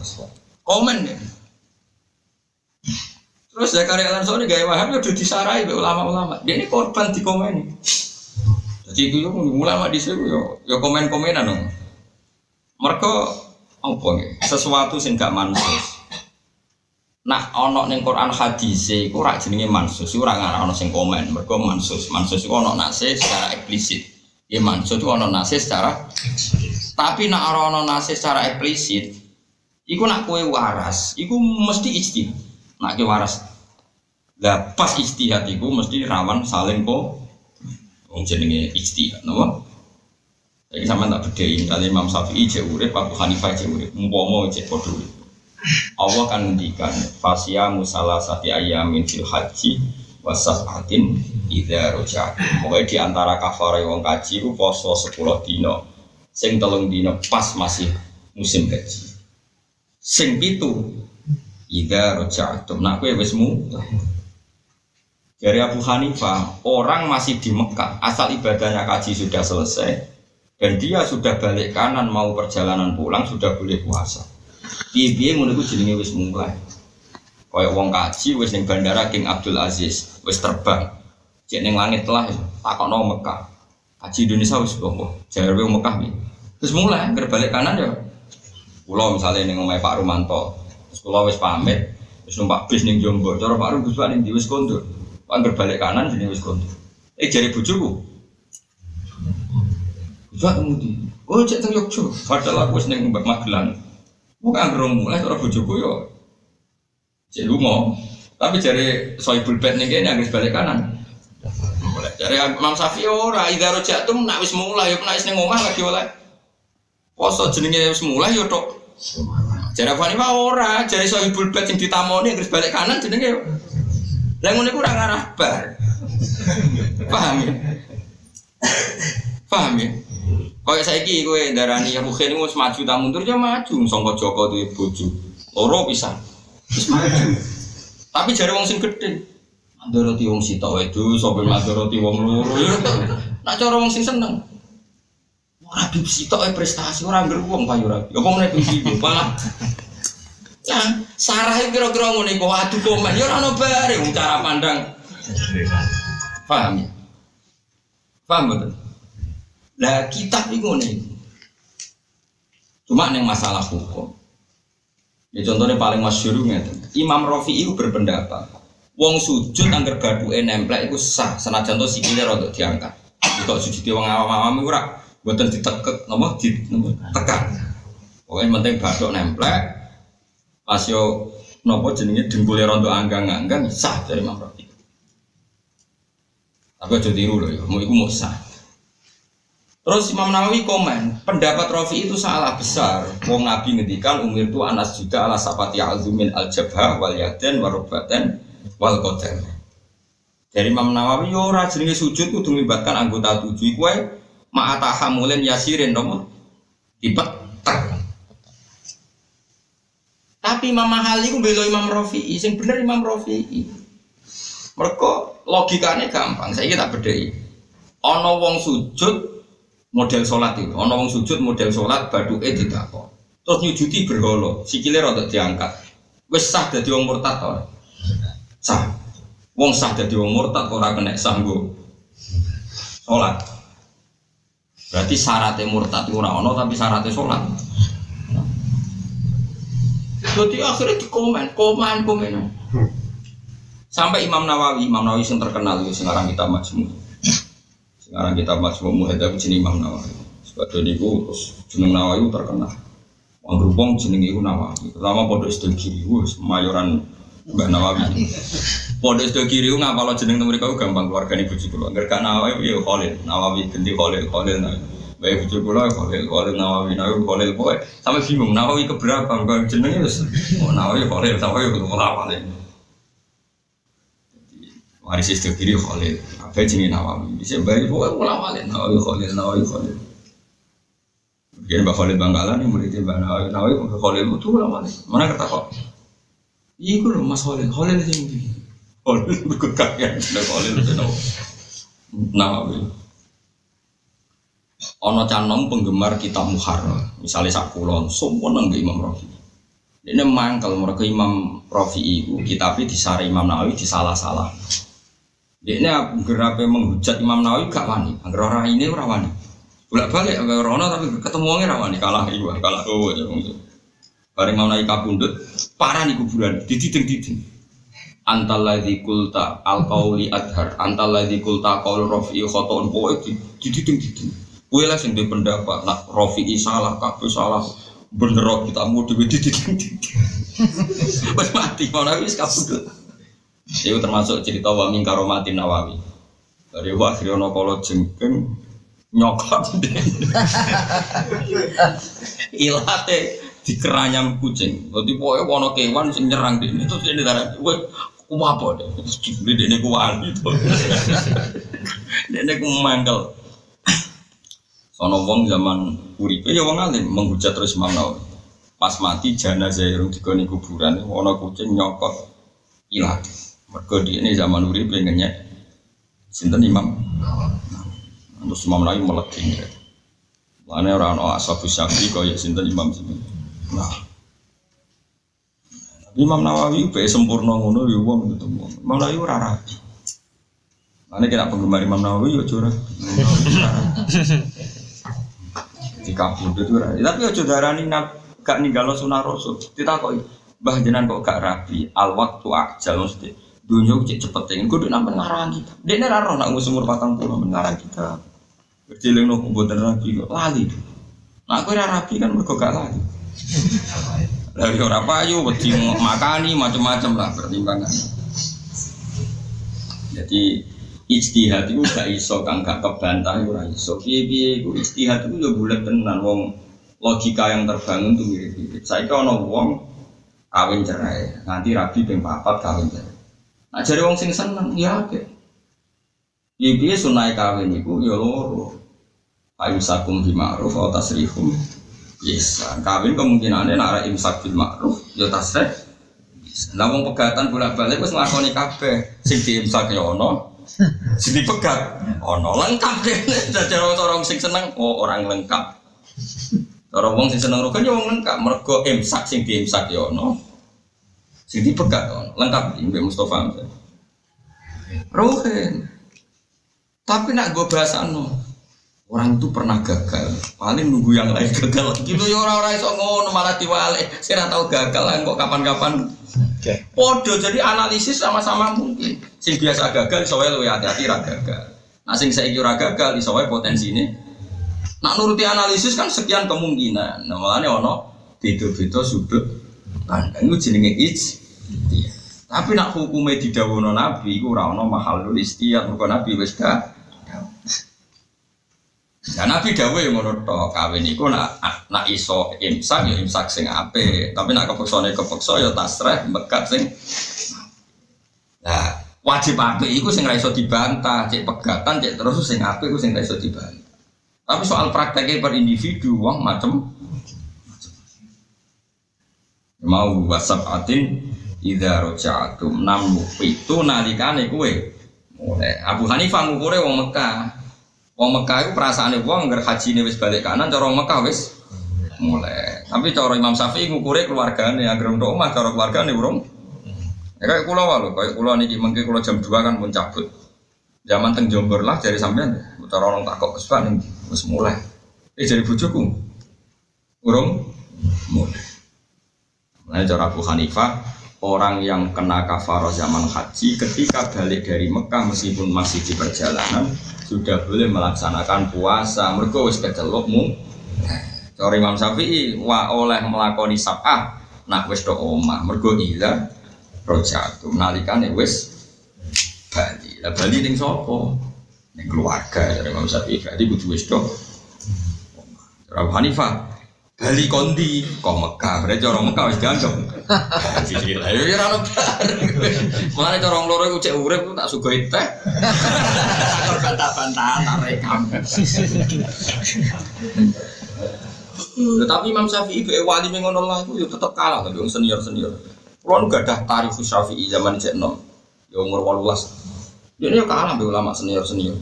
kufar. Komen deh. Terus Zakaria Al-Ansori gaya waham udah disarai oleh ulama-ulama. Dia ini korban di komen. Jadi itu ulama di sini yo yo komen-komenan dong. Mereka apa ya? Sesuatu sing gak mansus. Nah, ono ning Quran hadis iku ora jenenge mansus, ora ngarah ono sing komen. Mergo mansus, mansus iku ono nase secara eksplisit. Ya mansus iku ono nase secara Tapi nak ono nase secara eksplisit, iku nak kue waras, iku mesti ijtihad. Nak kue waras lah pas istihad itu mesti rawan saling kok wong jenenge istihad napa? Jadi sama tak bedain kali Imam Syafi'i cek urip, Abu Hanifah cek urip, umpama cek padha Allah kan ngendikan fasya musala sati ayamin fil haji wasafatin idza roja. Pokoknya di antara kafare wong kaji ku poso 10 dino. Sing telung dino pas masih musim haji. Sing pitu idza roja. Nak kowe wis dari Abu Hanifah, orang masih di Mekah, asal ibadahnya kaji sudah selesai, dan dia sudah balik kanan mau perjalanan pulang sudah boleh puasa. Piye-piye ngono iku jenenge wis mulai. Kaya wong kaji wis ning bandara King Abdul Aziz, wis terbang. Cek ning langit lah takokno Mekah. Kaji Indonesia wis opo? Jare Mekah piye? Terus mulai berbalik kanan ya. Pulau misalnya ning omahe Pak Rumanto. Terus kula wis pamit, Terus numpak bis ning Jombor, cara Pak Rum Gus Pak ning kondur. Angger balik kanan jenenge wis kondur. Eh jari bojoku. Gus Pak kemudi. Oh cek teng Yogyo. Padahal aku wis ning Magelang. Mau kan mulai cara bojoku yo. Cek lunga. Tapi jari soibul bed ning kene angger balik kanan. Dari Imam Syafi'i ora idza rajatum nak wis mulai yo nak wis ning lagi oleh. Poso jenenge wis mulai yo tok. Jare Fani Pak ora, jare sohibul bed sing ditamoni terus balik kanan jenenge. Lah ngene ku ora ngarah bar. Paham ya? Paham ya? Kayak saiki kowe darani ya Ruhin wis maju ta mundur ya maju sangka Joko duwe bojo. Loro pisan. Wis maju. Tapi jare wong sing gedhe. Mandoroti wong sitok itu, sampe mandoroti wong loro. Nak cara wong sing seneng. Ora Habib sitok e prestasi ora ngger wong payu ora. Ya kok meneh ibu malah. [LAUGHS] Nah, Sarah itu kira-kira ngene kok adu komen ya ora ono bare wong cara pandang. Paham ya? Paham betul? Lah kitab iku ngene iki. Cuma neng masalah hukum. Ya contohnya paling masyhur ngeten. Imam Rafi'i itu berpendapat Wong sujud angger bathuke nemplek iku sah senajan to sikile rada diangkat. Kok sujud wong awam-awam iku ora mboten ditekek napa di tekan. Pokoke penting bathuk nemplek pas yo napa jenenge dengkule rada anggang-anggang sah dari Imam Rafi'i. Tapi aja tiru lho ya, mau iku mau sah. Terus Imam Nawawi komen, pendapat Rafi itu salah besar. Wong Nabi ngendikan umir itu anas juga ala sapati azumin al jabha wal yaden warobatan wal qadar. Dari Imam Nawawi yo ora jenenge sujud kudu melibatkan anggota tujuh iku wae ma'ata hamulin yasirin nopo dipet Tapi Imam Mahali ku belo Imam Rafi'i, sing bener Imam Rafi'i. Mereka logikanya gampang, saya tak bedai. Ono wong sujud model sholat itu, ono wong sujud model sholat badu eh tidak kok. Terus nyujuti berholo, sikile rada diangkat. Wes sah dadi wong murtad. Sah. Wong sah dadi wong murtad ora kena sanggo sholat. Berarti syaratnya murtad itu ono tapi syaratnya sholat. Jadi akhirnya dikomen, komen, komen. Sampai Imam Nawawi, Imam Nawawi yang terkenal itu sekarang kita majmu. Sekarang kita majmu muhadab jenis Imam Nawawi. Sebab itu jeneng Nawawi terkenal. Wong berhubung jeneng itu Nawawi. Pertama pondok sedang kiri, mayoran Mbak Nawawi. Pondok sedang kiri nggak kalau jeneng mereka gampang keluarga ibu juga. Agar kan Nawawi ya Khalil, Nawawi ganti Khalil, Khalil Nawawi. Baik bujuk kula Khalil, Khalil Nawawi, Nawawi Khalil pokoke sampai bingung Nawawi keberapa kok jenenge wis oh Nawawi Khalil, Nawawi kudu ngapal. Mari sistem kiri Khalil, apa jenenge Nawawi. Bisa baik pokoke ulama Nawawi Khalil, Nawawi Khalil. Biar Mbak Khalil Bangkalan yang muridnya Mbak Nawawi, Nawawi Khalil itu ulama Mana kata kok? Iya gue Mas Khalil, Khalil sing ndi? Khalil kekakian, Khalil itu Nawawi. Ono canom penggemar kitab Muharrar, misalnya sakulon, semua nang Imam Rafi. Ini mangkel mereka Imam Rafi itu kitabnya disari Imam Nawawi disalah-salah. Ini gerape menghujat Imam Nawawi gak wani, agar orang ini orang wani. Bolak balik orang tapi ketemu orang wani kalah ibu, kalah oh Bareng Imam Nawawi kabundut, parah nih kuburan, dititing-titing. Antal ladzi kulta al qauli adhar, antal ladzi kulta qaul rafi'i khoton pokoke dititing-titing. Kue lah sing pendapat, nak Rofi salah, kabeh salah, bener kita mau dewi titik Pas mati, mau nabi kabudut. Itu termasuk cerita wa min karomatin nawawi. Dari akhirnya ono kolo jengkeng nyokot [LAUGHS] ilate di keranyam kucing. Jadi pokoknya ono kewan sing nyerang dia itu jadi darah. Gue apa deh? Jadi dia kuat itu. Dia mangkel. [COUGHS] Ono wong zaman uripe ya wong alim menghujat terus Nawawi. Pas mati jenazah yang digoni kuburan ono kucing nyokot ilat. Di ini zaman uripe ngenyek sinten Imam. Terus Imam Nawawi meleking. Mana orang ono ashabu syafi kaya sinten Imam sinten. Nah. Imam Nawawi be sempurna ngono ya wong gitu. Imam Nawawi ora rapi. Mana kita penggemar Imam Nawawi ya curah kabudut itu tapi aja darani gak ninggalo sunah rasul kita kok Bah jenengan kok gak rapi, al waktu ajal mesti. Dunia cek cepet ingin kudu nampen ngarang kita. Dia nih raro nak ngusung umur patang puluh ngarang kita. Berjiling no kumpulan rapi kok lali. Nah aku rapi kan mereka gak lali. Dari orang payu, wedi makani macam-macam lah pertimbangan. Jadi istihad itu gak iso kang gak kebantah ora iso. Piye-piye iku itu ya bulat tenan wong logika yang terbangun tuh mirip-mirip. Saya ono wong kawin cerai, nanti rabi ping papat kawin cerai. Nah jadi wong sing seneng ya oke. Piye sunai kawin iku ya loro. Ayu sakum bi ma'ruf atau tasrihum. Yes, kawin kemungkinannya nara imsak bil ma'ruf ya tasrih. Lah pegatan bolak-balik wis nglakoni kabeh. Sing diimsak ya ono, sing dipegat ono lengkap deh. [LAUGHS] Dadi orang sing seneng oh orang lengkap. Orang wong sing seneng rukun ya wong lengkap mergo imsak sing diimsak ya ono. Sing dipegat ono lengkap Mbak Mustofa. Ruhin. Tapi nak gue bahasa no. Orang itu pernah gagal, paling nunggu yang lain gagal. Gitu ya orang-orang iso ngono malah diwale. Saya tahu gagal kan kok kapan-kapan. Oke. Podo jadi analisis sama-sama mungkin. Sing biasa gagal iso wae luwih hati-hati ra gagal. Nah sing saiki ora gagal iso wae potensi ini. Nak nuruti analisis kan sekian kemungkinan. Nah makanya ono beda-beda sudut pandang itu jenenge ij. Tapi nak hukumnya didhawuhno Nabi iku ora ono mahalul istiyad mergo Nabi wis gak Ya Nabi dawuh yang ngono tok kawin iku nak nak iso imsak ya imsak sing apik, tapi nak kepeksane kepeksa ya tasreh mekat sing Nah, wajib apik iku sing ra iso dibantah, cek pegatan cek terus sing apik iku sing ra iso dibantah. Tapi soal prakteknya per individu wong macem mau wasab atin idza roja'atum nam itu nalikane kue mulai. Abu Hanifah ngukure wong Mekah Wong Mekah itu perasaannya wong nggak haji ini wis balik kanan, cara wong Mekah wis mulai. Tapi cara Imam Syafi'i ngukure keluargane, agar untuk omah cara keluargane burung. Ya kayak kulo walu, kayak kulo niki mungkin kulo jam 2 kan pun cabut. Zaman teng Jombor lah dari sampean, cara orang takok kesukaan nih, wis mulai. Eh jadi bujuku, burung mulai. Nah cara Abu Hanifah, orang yang kena kafaroh zaman haji ketika balik dari Mekah meskipun masih di perjalanan sudah boleh melaksanakan puasa. Mergo wis kecelok mu. Cara Imam Syafi'i wa oleh melakoni sab'ah nak wis do omah. Mergo ila rojatu nalikane wis Bali. Lah Bali ning sapa? Ning keluarga dari Imam Syafi'i. Berarti kudu wis do Hanifah Bali kondi kok Mekah? Berarti orang Mekah wis dianggap. [LAUGHS] Sisi lah ya ora ono Mulane cara wong loro iku cek urip tak sugoi teh. Bantah-bantahan tak rekam Tetapi Imam Syafi'i be wali mengono lah iku yo tetep kalah tapi wong senior-senior. Kulo nu gadah tarif Syafi'i zaman cek nom. Yo umur 18 Dia kalah be ulama senior-senior.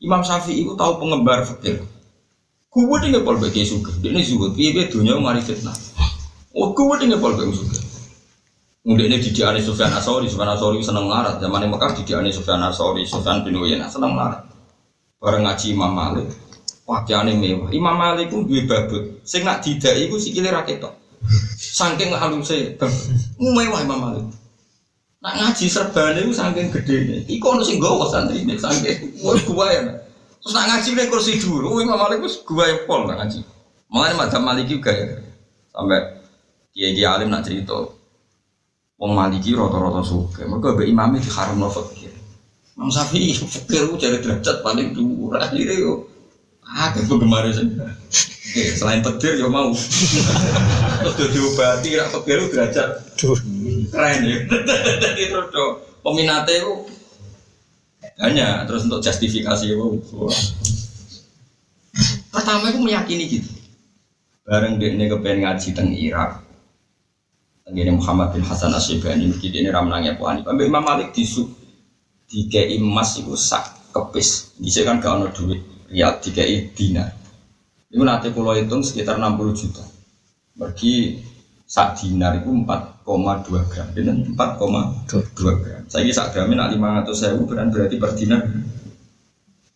Imam Syafi'i itu tahu pengembar fikir Gue dia ngepol bagi suka, dia ini zuhud, dia dia dunia mari fitnah. Oh, gue dia ngepol bagi suka. Kemudian ini didik Asori, Sufyan Asori seneng larat. Zaman yang Mekah didik Sufyan Asori, Sufyan bin Uyainah seneng larat. Bareng ngaji Imam Malik, pakaiannya mewah. Imam Malik pun dua babut. Sing nak tidak itu sikile raketok. Saking halusnya, mewah Imam Malik. Nak ngaji serbane itu saking gede nih. Iku ono sing gawa santri ini saking. Wah, gua ya. Terus nak ngaji nih kursi dulu, Imam Malik itu gua yang pol nak ngaji. Makanya madzhab Maliki juga ya. Sampai kiai kiai alim nak cerita, Wong Maliki rata-rata suka. Mereka be imamnya di haram fakir. Imam Syafi'i fakir itu cari derajat paling dhuwur. Akhirnya yo ah kayak penggemar selain petir yo mau. Terus udah diobati rak itu derajat keren ya. [LAUGHS] Jadi terus peminatnya itu hanya terus untuk justifikasi wow. Pertama aku meyakini gitu. Bareng dia ini kepengen ngaji teng Irak. Tenggine Muhammad bin Hasan Asyibani ini ini ramnangnya Abu Hanifah. Mbak Imam Malik disu dikei emas itu sak kepis. Bisa kan gak ono duit riyal dikei dinar. Itu nanti kalau hitung sekitar 60 juta. Bagi sak dinar itu 4,2 gram. Dengan 4,2 gram. Saya ini sak gramnya nak 500 sewu beran berarti per dinar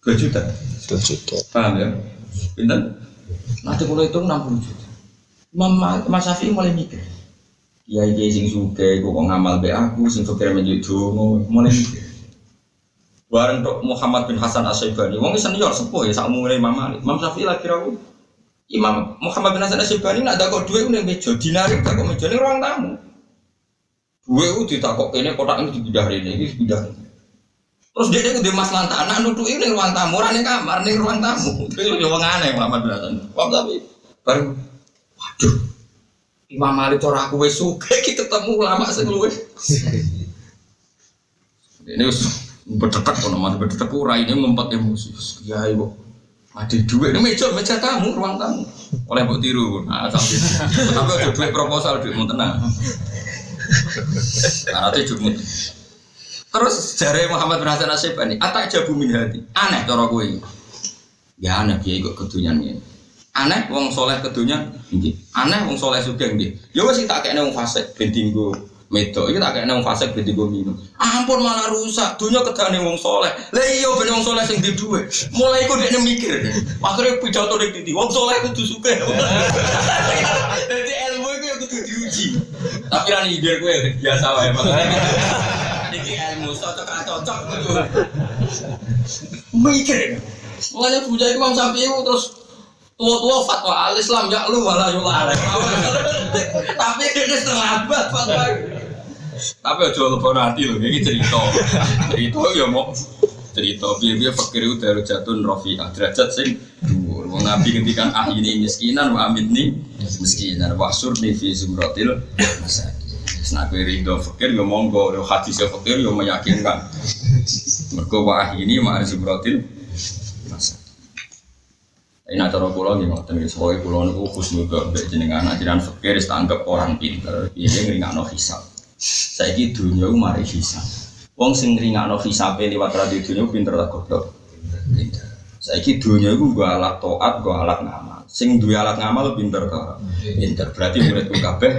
2 juta. 2 juta. paham ya? Pinten? Nanti kalau itu 60 juta. Imam Mas Syafi'i mulai mikir. Kiai kiai sing suge kok ngamal be aku sing fakir menjadi dongo mulai Bareng tok Muhammad bin Hasan Asyibani, wong senior sepuh ya sak umure Imam Malik. Imam Syafi'i lagi rawuh. Imam Muhammad bin Hasan Asyibani nak ada kok duwe ning meja dinari tak kok meja ning ruang tamu. Duwe ku ditakok kene kotak ini dipindah rene iki dipindah. Terus dia itu mas lantai anak nutup ini ruang tamu, orang kamar ning ruang tamu. [LAUGHS] Itu yo wong aneh Muhammad bin Hasan. Wong tapi baru waduh Imam Malik cara aku wis sugih [LAUGHS] kita ketemu ulama sing. [LAUGHS] Ini wis berdetak kono mati berdetak ora ini ngumpet emosi ya ibu ada duit. Ini meja meja tamu ruang tamu. Oleh buat tiru. Nah tapi ada duit proposal duit mau tenang. Nah nanti cuma terus jari Muhammad bin Hasan Asyibani atak jabu min hati aneh cara gue ya aneh dia ikut kedunyan ini aneh wong soleh kedunyan ini aneh wong soleh juga ini ya wes tak kayak wong fasik bentinggo Medo, ini tak kayak nang fase gede gue minum. Ampun malah rusak, dunia kedane wong soleh. Lah iya ben wong soleh sing di duwe. Mulai iku dekne mikir. Akhirnya pidato nek titi, wong soleh kudu suka. [LAUGHS] Jadi ilmu itu yang kudu diuji. Tapi kan ide gue biasa wae makanya. Iki ilmu cocok cocok kudu. Mikir. Mulanya puja itu Imam Syafi'i terus tua-tua fatwa al Islam ya lu wala yula [LAUGHS] tapi ini setengah abad fatwa tapi aja lupa nanti loh ini cerita cerita ya mau cerita biar biar fakir itu dari jatuh rofi derajat sing dhuwur wong nabi ah ini miskinan wa amit nih miskinan wa sur nih fi zumratil masakin Nah, kue rindu fakir ya monggo, hadis ya fakir ya meyakinkan. Mereka wah ini mah zumratil masakin. Ini nak cara pulau ngoten guys. Pokoknya pulau niku khusnul mbek jenengan ajaran fikir tanggap orang pinter. Ini ngeringakno hisab. Saiki dunia mari hisab. Wong sing ngeringakno hisabe liwat radio dunia pinter tak goblok. Pinter. Saiki dunia ku gua alat toat, gua alat ngamal. Sing duwe alat ngamal pinter ta. Pinter. Berarti muridku kabeh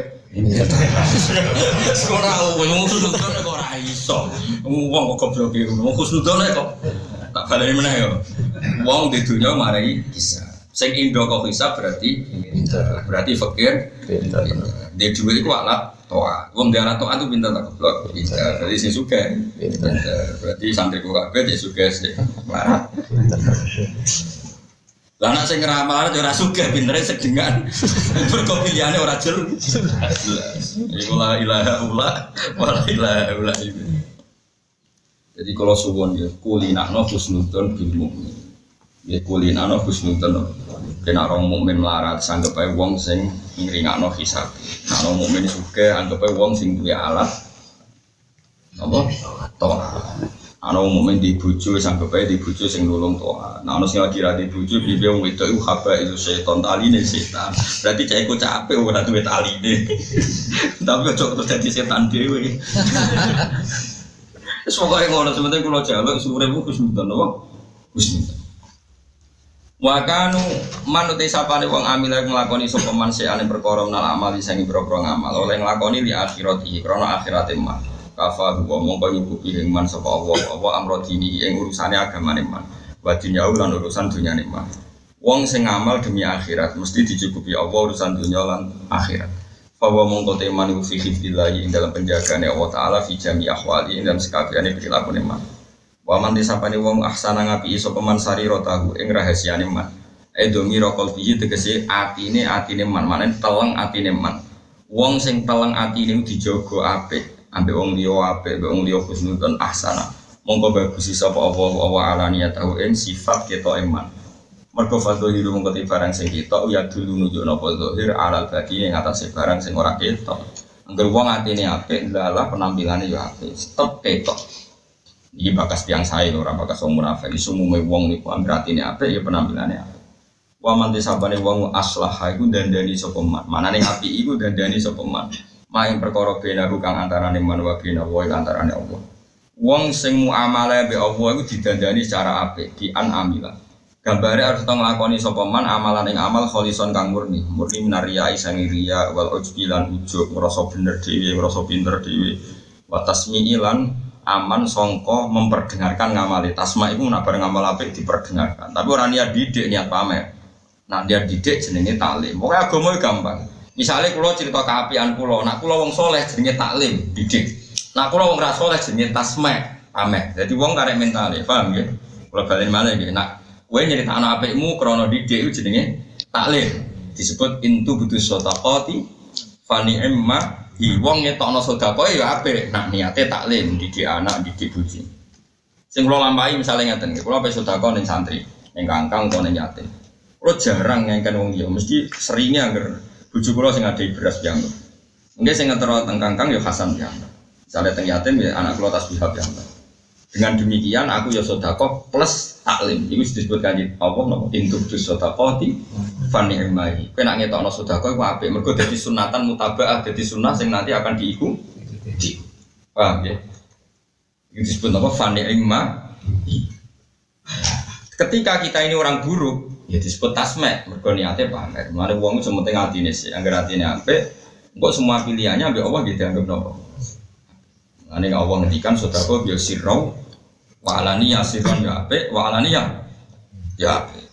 Sekolah wong khusnudon kok ora iso. Wong kok goblok iki. Wong khusnudon kok tak baleni meneh yo. Wong di dunia marai bisa. Sing indo kok bisa berarti berarti fakir. Dia duit itu alat toa. Wong dia alat toa itu pintar tak goblok. Pintar. Berarti sing suka. Berarti santri ku kabeh dia suka sih. Lah anak sing ngeramal ora suka pintere sedengan. [LAUGHS] Mergo pilihane ora jelas. Iku la ilaha illa ilaha illa Jadi kalau suwon ya kulinakno husnudon bil mukmin. Ya kulinakno husnudon. Kena orang mukmin melarat sanggep ae wong sing ngringakno hisab. Nah orang mukmin suka anggap ae wong sing duwe alat apa? Toh. Ana umumnya di bucu sampai bayi di bucu sing nulung toa. Nah ana sing lagi ra di bucu piye wong wedok iku haba itu setan taline setan. Berarti cah iku capek ora duwe taline. [LAUGHS] Tapi ojo terus dadi setan dhewe. [LAUGHS] Wis pokoke ngono sementing kula jaluk husnudzon apa? Husnudzon. Wa kanu manute sapane wong amil nglakoni sapa man seane perkara menal amal sing boro-boro ngamal. Oleh nglakoni li akhirati krana akhirate mah kafa huwa mongko nyukupi ing man sapa Allah. Apa amro dini ing urusane agamane man. Wa dunyau lan urusan dunyane man. Wong sing ngamal demi akhirat mesti dicukupi Allah urusan dunya lan akhirat. Bahwa mongko teman iku fi hifdillahi ing dalam penjagaane Allah taala fi jami ahwali ing dalam sekabehane perilaku man wa man disapane wong ahsana ngapi sapa man sariratahu ing rahasiane man. Edomi rokol biji tegese atine atine man. Manen teleng atine man. Wong sing teleng atine dijogo apik ambek wong liya apik ambek wong liya husnudon ahsana. Mongko bagus sapa Allah wa alaniya tahu ing sifat kita iman mergo fadhilu mongko barang sing kita ya dulu nuju napa zahir alal badi ing atase barang sing ora ketok. Angger wong atine apik lalah penampilane ya apik. Stop ketok iki bakas tiang saya ora bakas wong munafik iso umume wong niku ambil atine apik ya penampilannya apik wa man disabane wong aslah iku dandani sapa man? Manane apik iku dandani sapa man? Maing perkara benahu kang antarane man wa bina wa antarane Allah. Wong sing muamalah be Allah iku didandani secara apik, di amila. Gambare harus tong lakoni sapa amalan ing amal kholison kang murni, murni minaria isang ria wal ujbi lan ujub ngrasa bener dhewe, pinter dhewe. Wa tasmi'i lan aman songko memperdengarkan ngamali tasma itu nabar ngamal apik diperdengarkan tapi orang niat didik niat pamer nah dia didik jenenge talim pokoknya agama gampang Misalnya kulo cerita keapian kulo, nak kulo wong soleh jenenge taklim, didik. Nak kulo wong ra soleh jenenge tasmek, pameh. Jadi wong karek mentale, paham ya? Kulo balen mana ya? Nak kowe nyerita anak apikmu krana didik itu jenenge taklim. Disebut intu butuh sotaqati fani emma hi wong ngetokno sedekah ya apik. Nak niate taklim, didik anak, didik bojo. Sing kulo lampahi misalnya ngeten, kulo pe sedekah ning santri, ning kangkang utawa ning yatim. Kulo jarang ngengken wong liya, mesti seringnya angger Bujuk kula sing ada beras yang Mungkin sing ngetero teng kangkang ya Hasan yang Misalnya teng yatim ya anak kula tasbihah Dengan demikian aku ya sodako plus taklim. Itu disebut kanji Allah nopo induk dus sodako di fani emai. Kena ngetokno sodako itu apik. Mergo jadi sunatan mutabaah jadi sunnah sing nanti akan diikuti. Paham ya? Itu disebut apa? Fani emai. Ketika kita ini orang buruk, ya disebut tasmek mergo niate pamer mulane wong sementing atine sih anggar atine apik kok semua pilihannya ambek Allah gitu anggap nopo Ane Allah ngedikan saudara biar sirau wa alani ya sirron ya apik wa alani ya ya apik.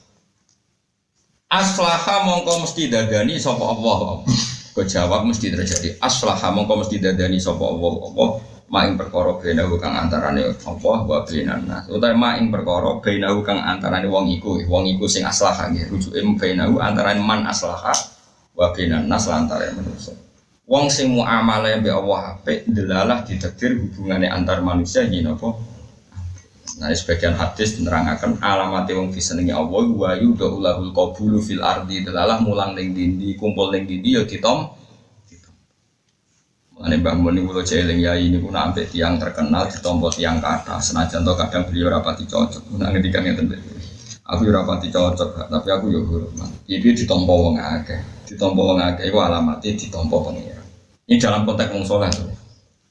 Aslaha mongko mesti dadani sapa Allah. Kok jawab mesti terjadi. Aslaha mongko mesti dadani sapa Allah. Allah maing perkara benahu kang antarane Allah wa bainan nas. Utawa maing perkara benahu kang antarane wong iku. Wong iku sing aslaha nggih. Rujuke benahu antarane man aslaha wa bainan nas lantaran manusia wong sing muamalah mbek Allah apik delalah ditakdir hubungane antar manusia yen apa Nah, sebagian hadis menerangkan alamat wong disenengi Allah wa yudhulul qabulu fil ardi delalah mulang ning dindi kumpul ning dindi ya ditom Ane Mbak Mun kalau jeling ya ini pun sampai tiang terkenal ditompo tiang kata senajan to kadang beliau rapati cocok. Nah ngedikan yang tentu. Aku rapati cocok, tapi aku yo hormat. Iki ditompo wong akeh, ditompo wong akeh iku alamatnya ditompo pengiran. Ini dalam konteks wong soleh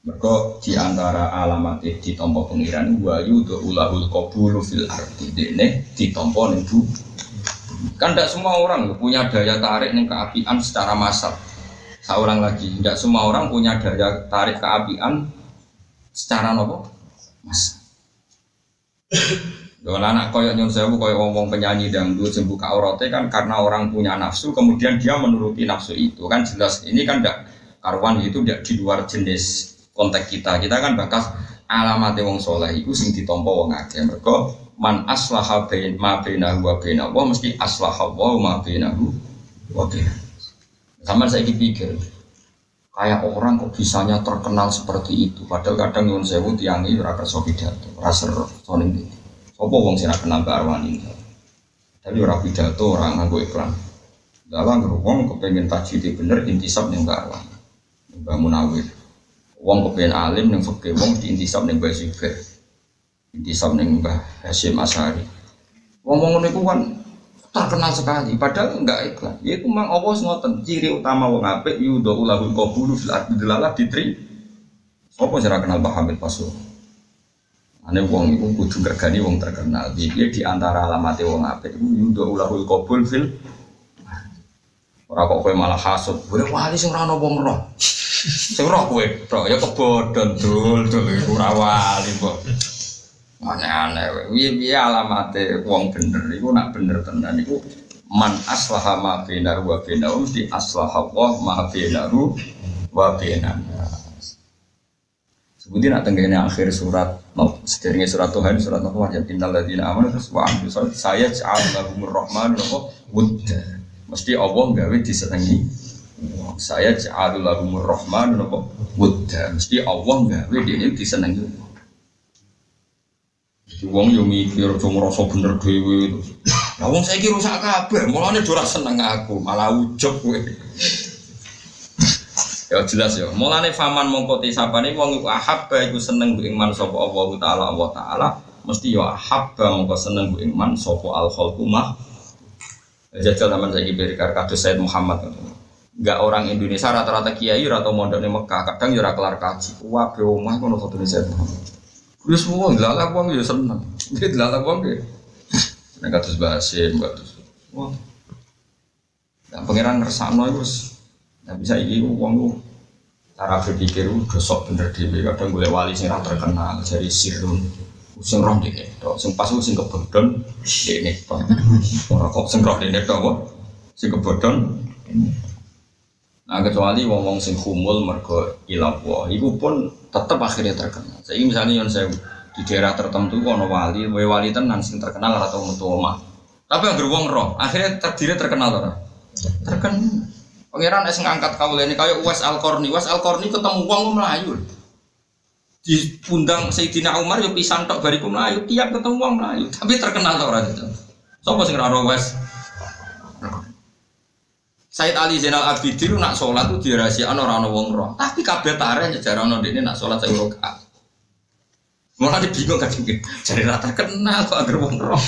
Mereka di antara alamat ditompo pengiran wa yudu ulahul qabulu fil arti dene ditompo ning Kan tidak semua orang punya daya tarik nih keapian secara massal seorang lagi. Tidak semua orang punya daya tarik keapian secara nopo mas. Kalau anak koyok nyon sewu koyok ngomong penyanyi dangdut sembuh aurate kan karena orang punya nafsu kemudian dia menuruti nafsu itu kan jelas ini kan tidak karuan itu tidak di luar jenis konteks kita kita kan bakas alamat wong soleh itu sing ditompo wong akeh mereka man aslaha bain ma bainahu wa bainahu mesti aslaha wa ma bainahu wa sama saya pikir, kayak orang kok bisanya terkenal seperti itu. Padahal kadang nyuwun sewu tiang ini ora kerso pidato, ora seru soning iki. Sopo wong sing kenal Mbak Arwani. Tapi ora pidato, ora nganggo iklan. Dalam wong kepengen tajwid bener intisab ning Mbak Arwani. Mbak Munawir. Wong kepengen alim ning fikih, wong di intisab ning Mbak Zubair. Intisab ning Mbah Hasyim Asari. Wong-wong niku kan terkenal sekali padahal enggak iklan itu memang Allah ngoten ciri utama wong apik yudo ulahul qabulu fil ardi delalah ditri apa cara kenal Pak Hamid Pasul ane wong iku kudu gregani wong terkenal dia di antara alamatnya wong apik yudo ulahul qabul fil ora kok kowe malah hasud kowe wali sing ora ono wong roh sing roh kowe roh ya kebodhon dul. Dul iku ora wali kok. Aneh-aneh, piye alamate wong bener? Iku nak bener tenan. Iku man aslaha ma bainahu wa bainahu mesti aslaha Allah ma bainahu wa bainan. Sebutin nak tenggene akhir surat sederenge surat Tuhan surat Nuh ya innal ladzina amanu wa amilu saya ja'al lahumur rahman wa. Mesti Allah gawe disenengi. Saya ja'al lahumur rahman wa wudda. Mesti Allah gawe dene disenengi. Wong yo mikir aja ngrasa bener dhewe. Lah wong saiki rusak kabeh, mulane ora seneng aku, malah ujug kowe. ya jelas ya. Mulane faman mongko tisapane wong iku ahabba iku seneng ku iman sapa Allah taala Allah taala mesti yo ahabba mongko seneng ku iman sapa al khalqu mah. Jajal zaman saiki berikar kados Said Muhammad. Enggak orang Indonesia rata-rata kiai atau mondok di Mekah, kadang yo ora kelar kaji. Wah, be kono foto Said Muhammad. Kuwi semua dilalak wong ya seneng. Dia dilalak wong ya. Kados bahasin, kados. Wah. Nah, pangeran ngersakno iku wis Nah bisa iki ku cara berpikir ku gosok bener dhewe kadang golek wali sing ora terkenal jadi sirun sing roh dene tok sing pas sing kebodhon dene tok ora kok sing roh dene tok sing kebodhon Nah, kecuali wong-wong sing kumul mergo ilang wa, iku pun tetep akhirnya terkenal. Saya misalnya yang saya di daerah tertentu ono wali, wali tenan sing terkenal atau metu omah. Tapi yang wong roh, akhirnya terdiri terkenal ora? Terkenal. Pangeran es ngangkat kaulene kaya Uwais Al-Qarni. Uwais Al-Qarni ketemu wong melayu. Di pundang Sayyidina Umar yo pisan tok bariku melayu, tiap ketemu wong melayu, tapi terkenal ora itu. Sopo sing ora Uwais? Said Ali Zainal Abidin nak sholat tuh dirahasiakan orang orang wong roh. Tapi kabeh tare nyejarah orang ini nak sholat saya rokaat. Malah dia bingung kan Jadi rata kenal kok agar wong roh.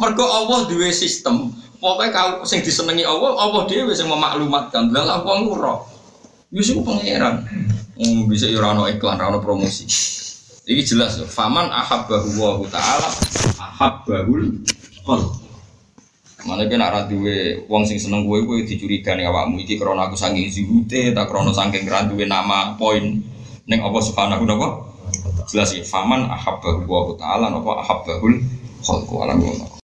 Mergo Allah duwe sistem. Pokoknya kau sing disenangi Allah, Allah dia bisa memaklumatkan. Lah wong roh. Yusuf pangeran. Hmm, bisa ya ora iklan, ora promosi. Ini jelas loh. Faman ahabbahu wa ta'ala ahabbahul qalb. Mana kena nak duwe wong sing seneng gue gue dicurigai awakmu iki krana aku saking zuhute tak krana saking ra duwe nama poin ning apa subhanahu napa jelas ya faman ahabbahu wa ta'ala napa ahabbahul khalqu alam